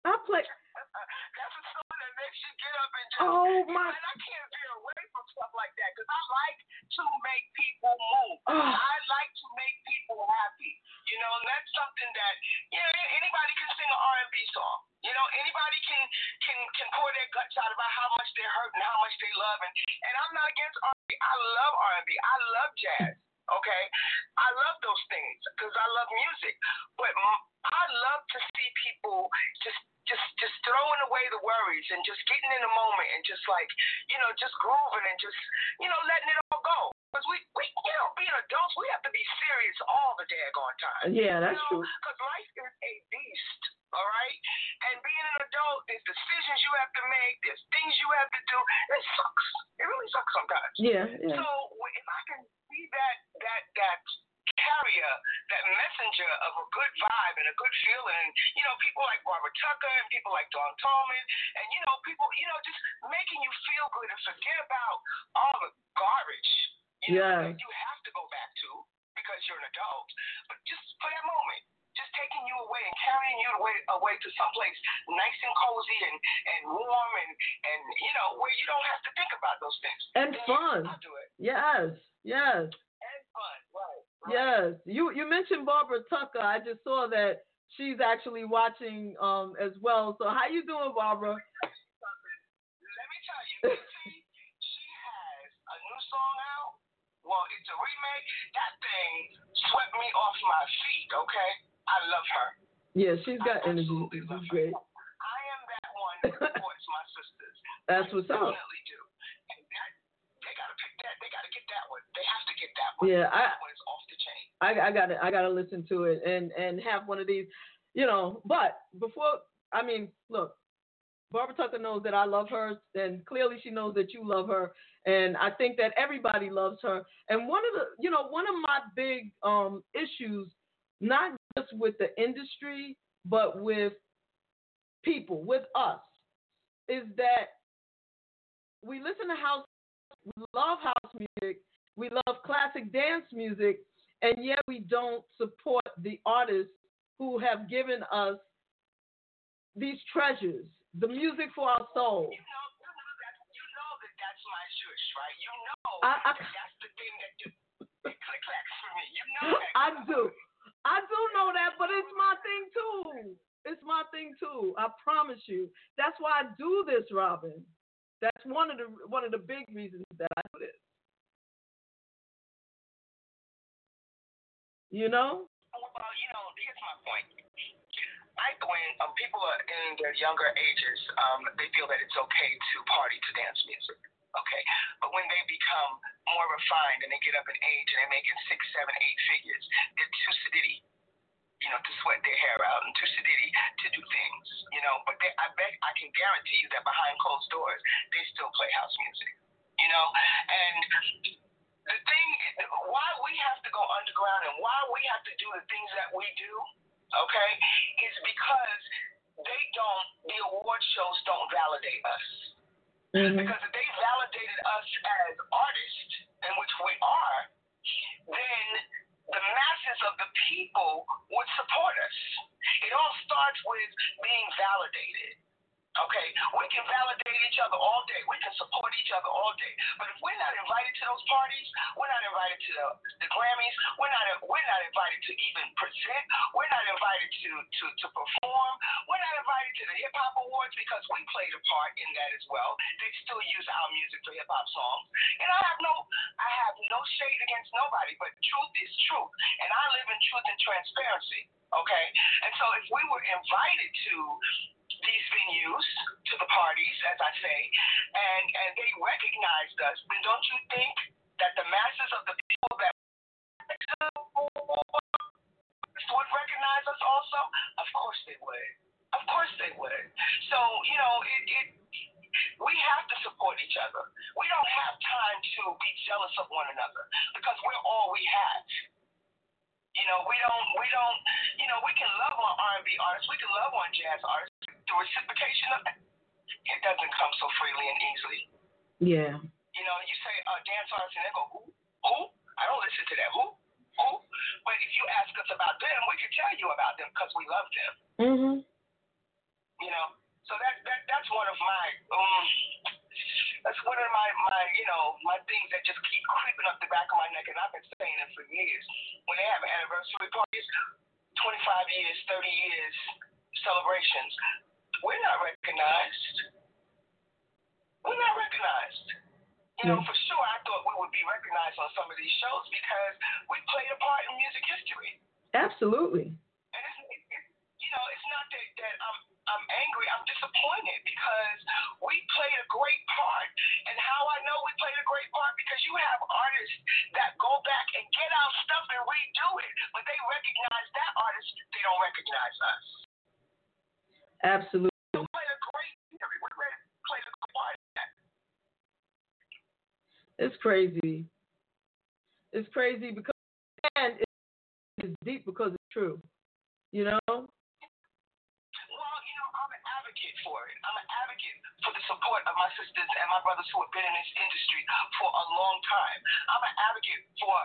I play. That's a song that makes you get up and just. Oh, my- I can't away from stuff like that because I like to make people move. I like to make people happy. You know, and that's something that you know anybody can sing an R&B song. You know, anybody can can can pour their guts out about how much they're hurt and how much they love. And and I'm not against R&B. I love R&B. I love jazz. Okay, I love those things because I love music. But I love to see people just just just throwing away the worries and just getting in the moment and just like you know just grooving and just you know letting it all go. Because we we you know being adults we have to be serious all the daggone time. Yeah, that's true. Because life is a beast. All right, and being an adult, there's decisions you have to make. There's things you have to do. It sucks. It really sucks sometimes. Yeah, yeah. So if I can be that that that carrier, that messenger of a good vibe and a good feeling, and you know people like Barbara Tucker and people like Dawn Tallman, and you know people, you know just making you feel good and forget about all the garbage. You know, that you have to go back to because you're an adult, but just for that moment. Just taking you away and carrying you away, away to someplace nice and cozy and, and warm and, and you know where you don't have to think about those things. And Then fun. I'll do it. Yes, yes, And fun, right? right. yes. You you mentioned Barbara Tucker. I just saw that she's actually watching um as well. So how you doing, Barbara? Let me tell you, see, she has a new song out. Well, it's a remake. That thing swept me off my feet. Okay, I love her. Yeah, she's got I energy. She's great. I am that one that supports my sisters. That's I what's up. Definitely do. And that, they gotta pick that. They gotta get that one. They have to get that one. Yeah, I- that one off the chain. I, I got to I got to listen to it and and have one of these, you know. But before, I mean, look, Barbara Tucker knows that I love her, and clearly she knows that you love her, and I think that everybody loves her. And one of the, you know, one of my big um issues, not just with the industry, but with people, with us, is that we listen to house, we love house music, we love classic dance music, and yet we don't support the artists who have given us these treasures, the music for our soul. You know, you know that you know that that's my shush, right? You know I- I- that that's the thing that it click clacks for me. You know that. I do. I do know that, but it's my thing too. It's my thing too. I promise you. That's why I do this, Robin. That's one of the one of the big reasons that I do this. You know? Well, you know, here's my point. I when um, people are in their younger ages, um, they feel that it's okay to party to dance music. Okay, but when they become more refined and they get up in age and they're making six, seven, eight figures, they're too sedity, you know, to sweat their hair out and too sedity to do things, you know. But they, I bet I can guarantee you that behind closed doors, they still play house music, you know. And the thing, why we have to go underground and why we have to do the things that we do, okay, is because they don't, the award shows don't validate us. Mm-hmm. Because if they validated us as artists, in which we are, then the masses of the people would support us. It all starts with being validated. Okay, we can validate each other all day. We can support each other all day. But if we're not invited to those parties, we're not invited to the, the Grammys. We're not we're not invited to even present. We're not invited to to to perform. We're not invited to the hip hop awards because we played a part in that as well. They still use our music for hip hop songs. And I have no I have no shade against nobody, but truth is truth, and I live in truth and transparency. Okay, and so if we were invited to these venues to the parties, as I say, and and they recognized us, then don't you think that the masses of the people that would recognize us also? Of course they would. Of course they would. So you know, it, it we have to support each other. We don't have time to be jealous of one another because we're all we have. You know, we don't, we don't, you know, we can love on R&B artists, we can love on jazz artists. The reciprocation of it, it doesn't come so freely and easily. Yeah. You know, you say uh, dance artists and they go, who, who? I don't listen to that. Who, who? But if you ask us about them, we can tell you about them because we love them. Mm-hmm. You know, so that that that's one of my um, that's one of my my you know my things that just keep creeping up the back of my neck, and I've been saying it for years. When they have anniversary parties, 25 years, 30 years celebrations, we're not recognized. We're not recognized. You know, hmm. for sure, I thought we would be recognized on some of these shows because we played a part in music history. Absolutely. And it's, it, it, you know, it's not that, that I'm I'm angry. I'm disappointed because we played a great part. And how I know we played a great part because you have artists that go back and get our stuff and redo it, but they recognize that artist. They don't recognize us. Absolutely. We played a great. We played a good part. in that. It's crazy. It's crazy because and it's deep because it's true. You know? For the support of my sisters and my brothers who have been in this industry for a long time. I'm an advocate for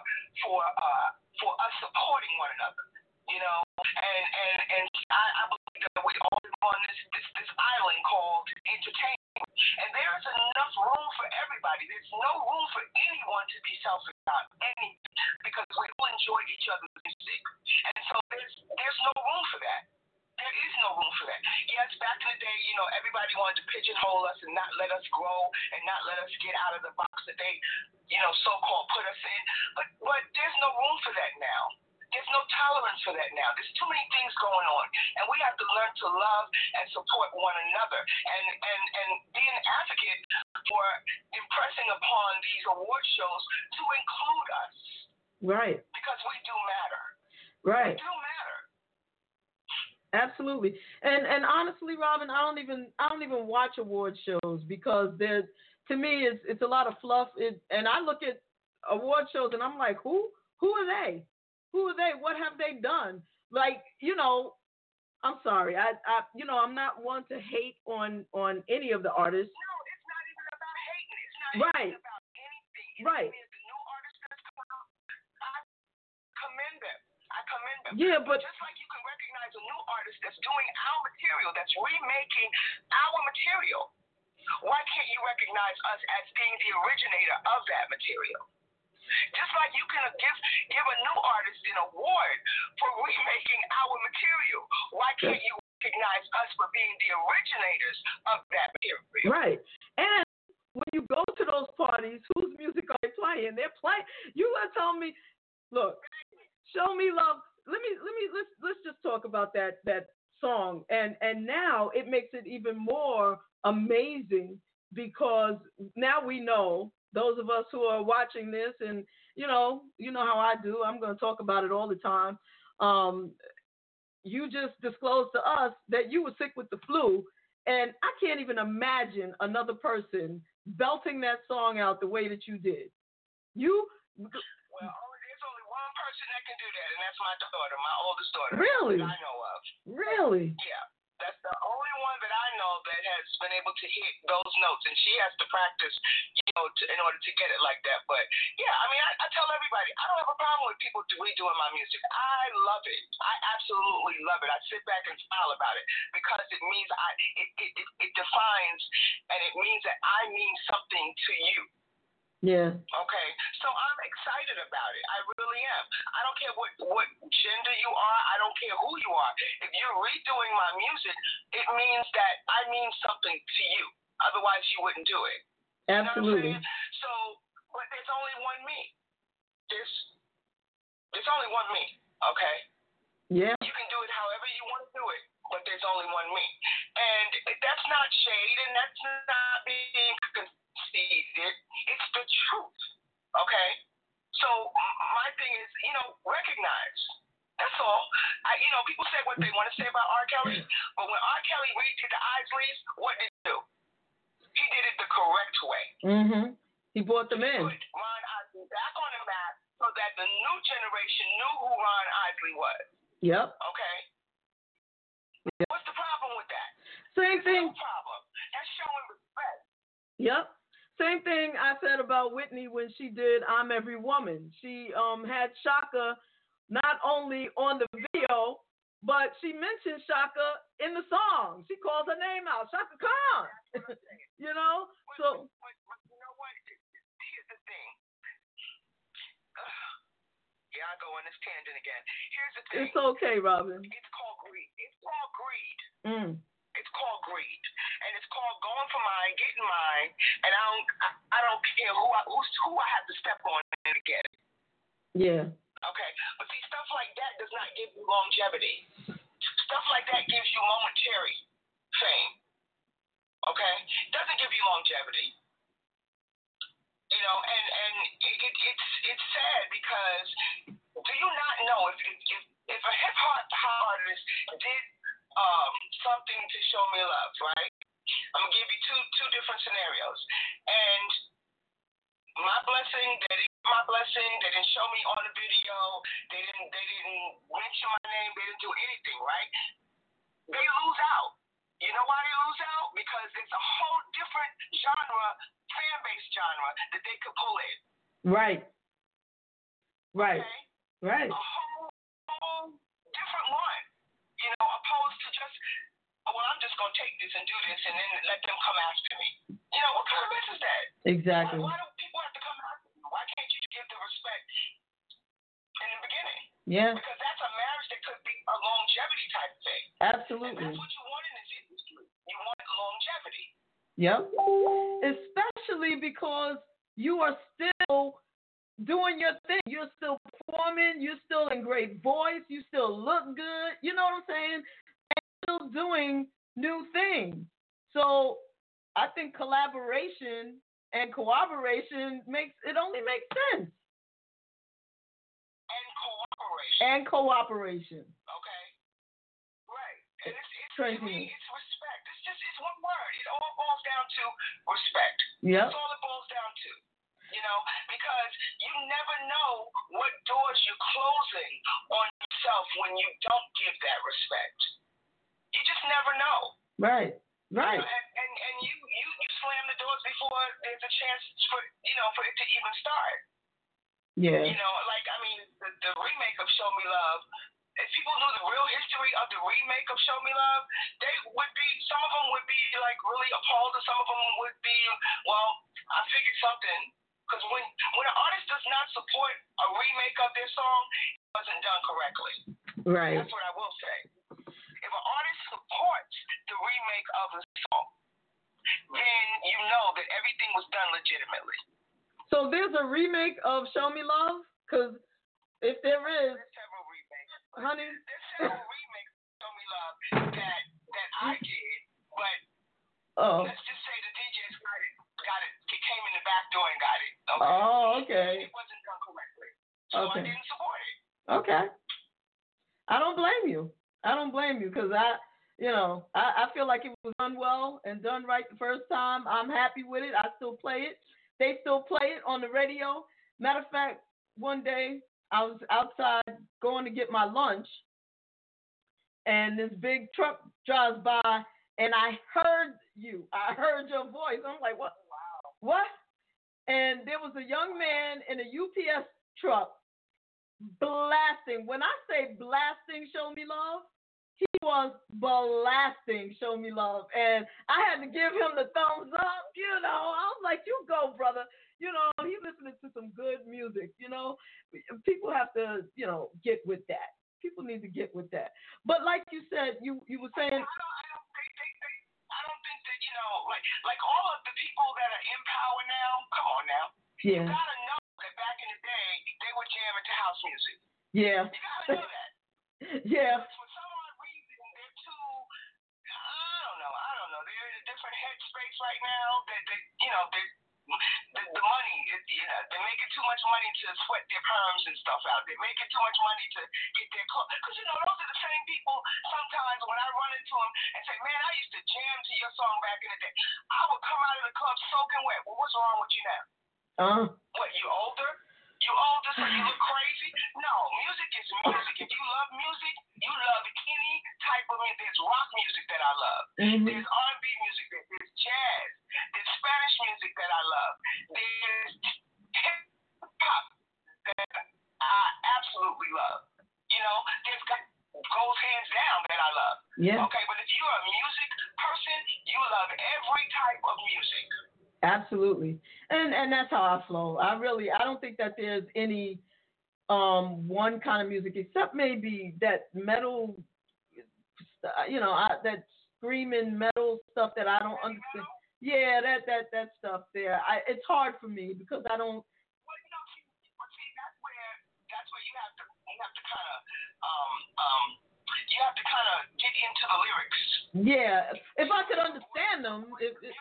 for uh for us supporting one another. You know, and and and I, I believe that we all on this this this island called entertainment, and there is enough room for everybody. There's no room for anyone to be selfish about anything because we all enjoy each other's music, and so there's there's no room for that. There is no room for that. Yes, back in the day, you know, everybody wanted to pigeonhole us and not let us grow and not let us get out of the box that they, you know, so-called put us in. But but there's no room for that now. There's no tolerance for that now. There's too many things going on, and we have to learn to love and support one another, and and and be an advocate for impressing upon these award shows to include us Right. because we do matter. Right. We do matter. Absolutely. And and honestly, Robin, I don't even I don't even watch award shows because there's to me it's it's a lot of fluff. It, and I look at award shows and I'm like, who who are they? Who are they? What have they done? Like you know, I'm sorry. I I you know I'm not one to hate on on any of the artists. No, it's not even about hating. It's not Right. even about anything. It's Right. I new artists that's coming out, I commend them. I commend them. Yeah, but just like you a new artist that's doing our material, that's remaking our material, why can't you recognize us as being the originator of that material? Just like you can give give a new artist an award for remaking our material, why can't you recognize us for being the originators of that material? Right. And when you go to those parties, whose music are they playing? They're playing. You gonna tell me, look, show me love. Let me let me let's let's just talk about that that song. And and now it makes it even more amazing because now we know those of us who are watching this and you know you know how I do I'm going to talk about it all the time. Um you just disclosed to us that you were sick with the flu and I can't even imagine another person belting that song out the way that you did. You Well, only, there's only one person that can do that, and that's my daughter, my oldest daughter. Really? That I know of. really Yeah. That's the only one that I know that has been able to hit those notes, and she has to practice, you know, to, in order to get it like that. But yeah, I mean, I, I tell everybody, I don't have a problem with people do- redoing my music. I love it. I absolutely love it. I sit back and smile about it because it means I, it, it, it, it defines, and it means that I mean something to you. Yeah Okay, so I'm excited about it. I really am. I don't care what what gender you are. I don't care who you are. If you're redoing my music, it means that I mean something to you. Otherwise, you wouldn't do it. You know absolutely? So, but there's only one me. There's there's only one me. Okay. yeah You can do it however you want to do it, but there's only one me. And that's not shade and that's not being conceited. It's the truth. Okay? So my thing is, you know, recognize. That's all. I, you know, people say what they want to say about R. Kelly, but when R. Kelly redid the Isleys, what did he do? He did it the correct way. mhm he brought them in Put Ron Isley back on the map so that the new generation knew who Ron Isley was. yep Okay? What's the problem with that? same thing No problem. That's showing respect. Yep. Same thing I said about Whitney when she did I'm Every Woman. She um had Chaka not only on the video, but she mentioned Chaka in the song. She calls her name out, Chaka Khan. you know? But, So but, but you know what? Here's the thing. Yeah, I go on this tangent again. Here's the thing. it's okay, Robin. It's called greed. It's called greed. Mm. It's called greed, and it's called going for mine, getting mine, and I don't, I, I don't care who I, who's, who I have to step on to get it. Yeah. Okay, but see, stuff like that does not give you longevity. Stuff like that gives you momentary fame. Okay, doesn't give you longevity. You know, and and it, it, it's it's sad because do you not know if if if, if a hip hop artist did um something to show me love, right? I'm gonna give you two two different scenarios, and my blessing, they didn't my blessing, they didn't show me on the video, they didn't they didn't mention my name, they didn't do anything, right? They lose out. You know why they lose out? Because it's a whole different genre, fan base genre that they could pull in. Right. Right. Okay? Right. A whole, whole different one. You know, opposed to just, well, I'm just gonna take this and do this and then let them come after me. You know, what kind of mess is that? Exactly. Why, why do people have to come after you? Why can't you give the respect in the beginning? Yeah. Because that's a marriage that could be a longevity type thing. And Absolutely. that's what you want in this industry. You want longevity. Yep. Especially because you are still doing your thing. You're still performing. You're still in great voice. You still look good. You know what I'm saying? And still doing new things. So I think collaboration and cooperation makes it only makes sense. And cooperation. And cooperation. Okay? Right. And it's, it's, to me, it's respect. It's just, it's one word. It all boils down to respect. Yeah. That's all it boils down to. You know, because you never know what doors you're closing on yourself when you don't give that respect. You just never know. Right. Right. You know, and, and and you you you slam the doors before there's a chance for you know for it to even start. Yeah. You know, like I mean, the, the remake of Show Me Love. If people knew the real history of the remake of Show Me Love, they would be. Some of them would be like really appalled, and some of them would be, well, I figured something. Because when when an artist does not support a remake of their song, it wasn't done correctly. Right. That's what I will say. If an artist supports the remake of a song, then you know that everything was done legitimately. So there's a remake of Show Me Love? Because if there is, There's several remakes. honey. There's several remixes of Show Me Love that that I did, but Oh. let's just say the DJs got it, got it came in the back door and got it. Okay. Oh, okay. It wasn't done correctly, so Okay. I didn't support it. Okay. I don't blame you. I don't blame you because I, you know, I, I feel like it was done well and done right the first time. I'm happy with it. I still play it. They still play it on the radio. Matter of fact, one day I was outside going to get my lunch, and this big truck drives by, and I heard you. I heard your voice. I'm like, what? What? And there was a young man in a UPS truck blasting. When I say blasting, show me love, he was blasting, show me love, and I had to give him the thumbs up. You know, I was like, "You go, brother." You know, he listening to some good music. You know, people have to, you know, get with that. People need to get with that. But like you said, you you were saying, I don't, I don't, know, like, like all of the people that are in power now. Come on now, Yeah. you gotta know that back in the day they were jamming to house music. yeah, You gotta know that. yeah, For some odd reason, they're too. I don't know. I don't know. They're in a different headspace right now. That they, you know, they. The, the money, it, you know, they're making too much money to sweat their perms and stuff out. They're making too much money to their. Because, you know, those are the same people sometimes when I run into them and say, man, I used to jam to your song back in the day. I would come out of the club soaking wet. Well, what's wrong with you now? uh, I flow. I really, I don't think that there's any um one kind of music except maybe that metal, uh, you know, I, that screaming metal stuff that I don't understand. Yeah, that that that stuff there. I it's hard for me because I don't. Well, you know, see, see, that's where that's where you have to you have to kind of um um you have to kind of get into the lyrics. Yeah, if I could understand them, if, if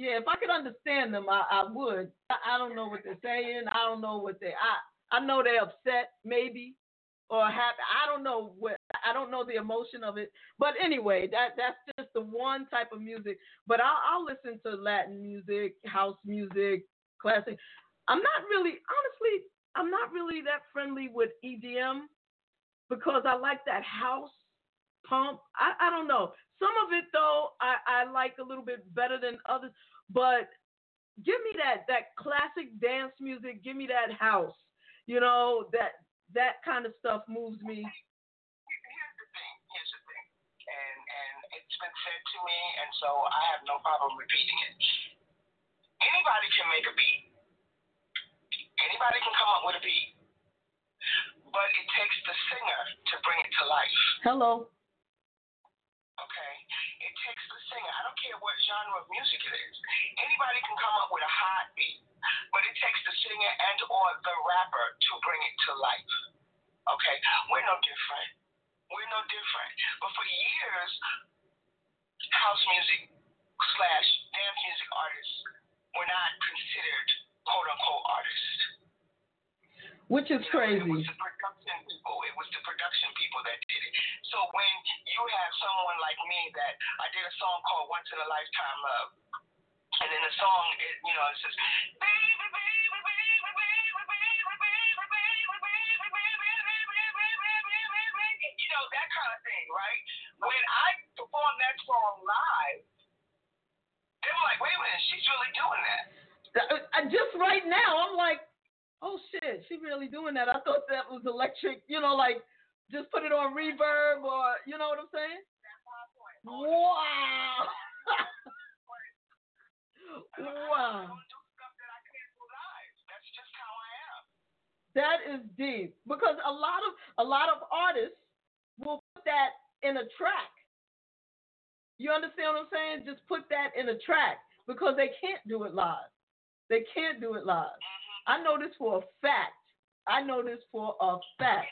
yeah, if I could understand them, I, I would. I, I don't know what they're saying. I don't know what they. I I know they're upset, maybe, or happy. I don't know what. I don't know the emotion of it. But anyway, that that's just the one type of music. But I'll, I'll listen to Latin music, house music, classic. I'm not really, honestly, I'm not really that friendly with EDM because I like that house pump. I, I don't know. Some of it though, I, I like a little bit better than others. But give me that that classic dance music. Give me that house. You know that that kind of stuff moves me. Here's the thing. Here's the thing. And and it's been said to me, and so I have no problem repeating it. Anybody can make a beat. Anybody can come up with a beat. But it takes the singer to bring it to life. Hello. Okay? It takes the singer. I don't care what genre of music it is. Anybody can come up with a hot beat, but it takes the singer and or the rapper to bring it to life. Okay? We're no different. We're no different. But for years, house music slash dance music artists were not considered quote unquote artists. Which is It crazy. was the production people. It was the production people that it. So when you have someone like me that I did a song called Once in a Lifetime Love, and then the song, it, you know, it says, baby, baby, baby, baby, baby, baby, baby, baby, baby, you know, that kind of thing, right? When I performed that song live, they were like, wait a minute, she's really doing that. Just right now, I'm like, oh shit, she really doing that. I thought that was electric. You know, like just put it on reverb or you know what I'm saying? Wow. wow. That's just how I am. That is deep because a lot of a lot of artists will put that in a track. You understand what I'm saying? Just put that in a track because they can't do it live. They can't do it live. I know this for a fact. I know this for a fact.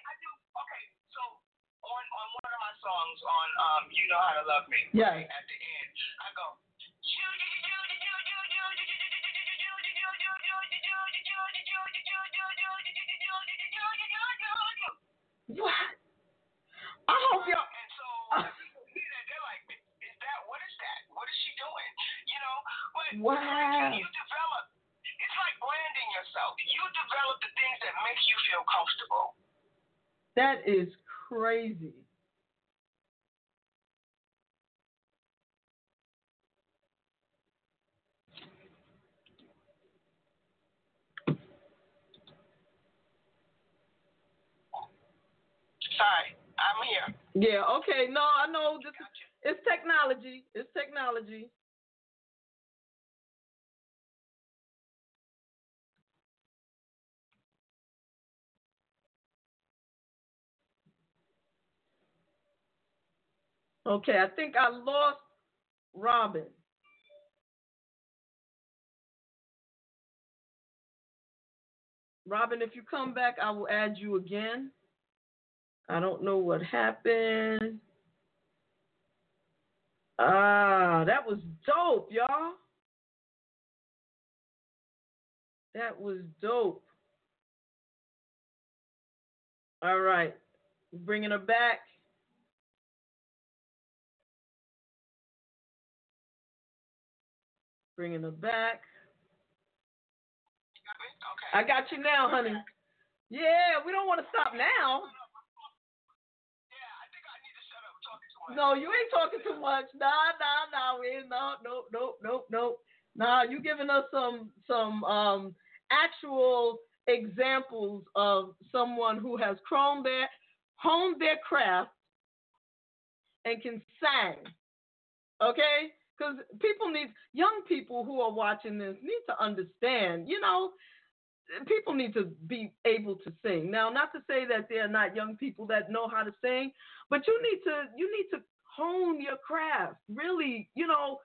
Songs on um You Know How to Love Me. Right? At the end. I go What? I hope y'all. And so people hear that, they're like, is that what is that? What is she doing? You know, but Wow. you develop it's like branding yourself. You develop the things that make you feel comfortable. That is crazy. Sorry, I'm here. Yeah, okay. No, I know this is it's technology. It's technology. Okay, I think I lost Robin. Robin, if you come back, I will add you again. I don't know what happened. Ah, that was dope, y'all. That was dope. All right, bringing her back. Bringing her back. Okay. I got you now, honey. Yeah, we don't want to stop now. No, you ain't talking too much. Nah, nah, nah. We no, no, no, no, no. Nah, you giving us some some um actual examples of someone who has honed their honed their craft and can sing. Okay? Because people need young people who are watching this need to understand, you know, people need to be able to sing. Now, not to say that there are not young people that know how to sing, but you need to you need to hone your craft. Really, you know,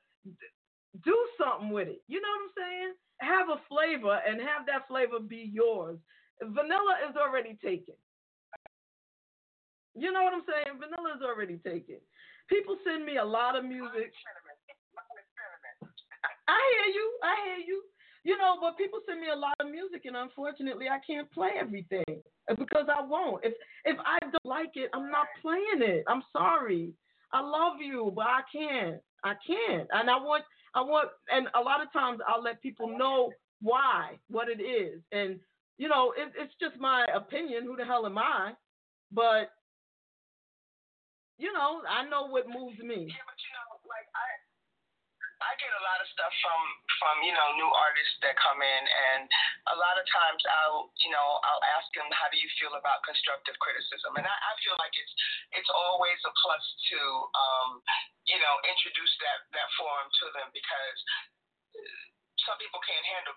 do something with it. You know what I'm saying? Have a flavor and have that flavor be yours. Vanilla is already taken. You know what I'm saying? Vanilla is already taken. People send me a lot of music. I hear you. I hear you. You know, but people send me a lot of music, and unfortunately, I can't play everything because I won't. If if I don't like it, I'm not playing it. I'm sorry. I love you, but I can't. I can't. And I want. I want. And a lot of times, I'll let people know why, what it is, and you know, it, it's just my opinion. Who the hell am I? But you know, I know what moves me. Yeah, but you know, like I, I get a lot of stuff from from you know new artists that come in, and a lot of times I'll you know I'll ask them how do you feel about constructive criticism, and I, I feel like it's it's always a plus to um you know introduce that that forum to them because some people can't handle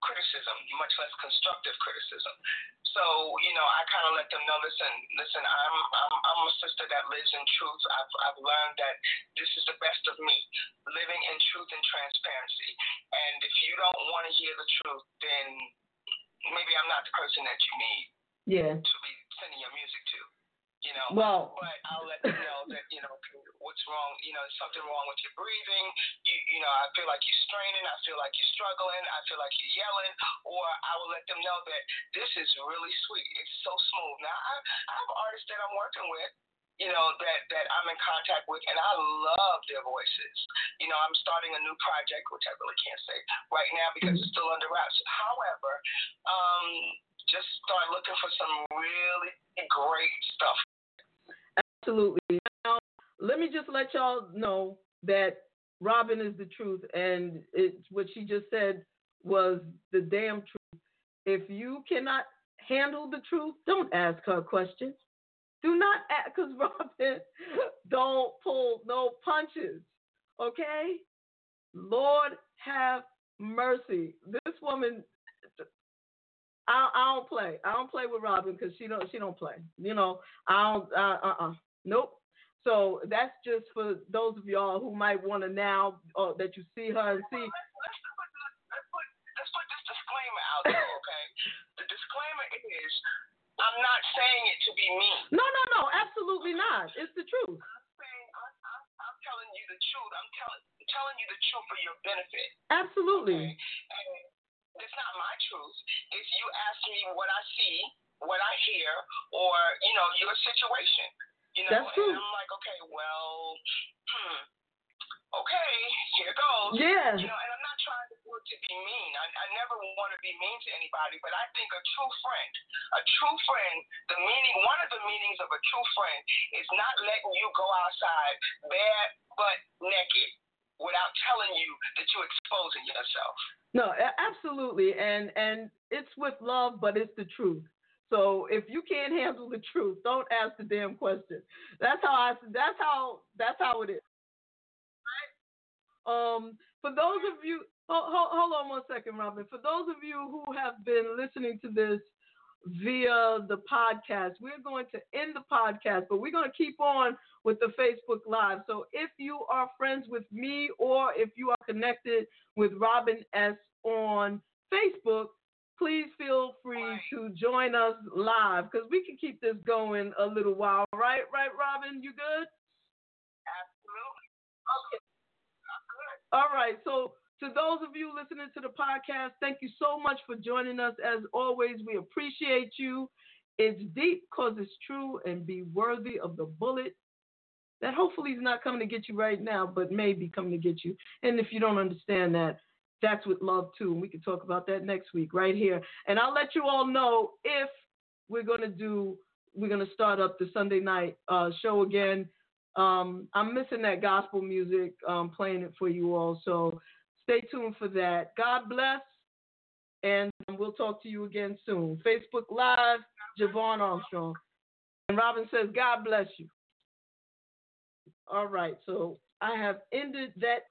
criticism, much less constructive criticism. So, you know, I kind of let them know, listen, listen, I'm, I'm, I'm a sister that lives in truth. I've, I've learned that this is the best of me, living in truth and transparency. And if you don't want to hear the truth, then maybe I'm not the person that you need Yeah. to be sending your music to. You know, Well, but I'll let them know that you know what's wrong. You know, something wrong with your breathing. You you know, I feel like you're straining. I feel like you're struggling. I feel like you're yelling. Or I will let them know that this is really sweet. It's so smooth. Now I I have artists that I'm working with. You know that that I'm in contact with, and I love their voices. You know, I'm starting a new project, which I really can't say right now because it's still under wraps. However, um, just start looking for some really great stuff. Absolutely. Let me just let y'all know that Robin is the truth, and it, what she just said was the damn truth. If you cannot handle the truth, don't ask her questions. Do not ask, because Robin don't pull no punches. Okay? Lord have mercy. This woman, I, I don't play. I don't play with Robin because she don't. She don't play. You know. I don't. Uh. Uh. uh Nope. So that's just for those of y'all who might want to now uh, that you see her and see. Let's, let's, put, let's, put, let's put this disclaimer out there, okay? the disclaimer is I'm not saying it to be mean. No, no, no, absolutely not. It's the truth. I'm saying I'm, I'm, I'm telling you the truth. I'm telling telling you the truth for your benefit. Absolutely. And it's not my truth. If you ask me what I see, what I hear, or you know your situation, you know, That's true. and I'm like, okay, well, hmm, okay, here goes. Yeah. You know, and I'm not trying to do it to be mean. I, I never want to be mean to anybody, but I think a true friend, a true friend, the meaning, one of the meanings of a true friend is not letting you go outside bare butt naked without telling you that you're exposing yourself. No, absolutely, and and it's with love, but it's the truth. So if you can't handle the truth, don't ask the damn question. That's how I. That's how. That's how it is. Right? Um, for those of you, hold, hold, hold on one second, Robin. For those of you who have been listening to this via the podcast, we're going to end the podcast, but we're going to keep on with the Facebook Live. So if you are friends with me or if you are connected with Robin S on Facebook, please feel free to join us live because we can keep this going a little while. Right, right, Robin? You good? Absolutely. Okay. All right. So, to those of you listening to the podcast, thank you so much for joining us. As always, we appreciate you. It's deep because it's true and be worthy of the bullet that hopefully is not coming to get you right now, but may be coming to get you. And if you don't understand that, that's with love too. And we can talk about that next week right here. And I'll let you all know if we're to do, we're to start up the Sunday night uh, show again. Um, I'm missing that gospel music, um, playing it for you all. So stay tuned for that. God bless. And we'll talk to you again soon. Facebook Live, JaVonne Armstrong. And Robin says, God bless you. All right. So I have ended that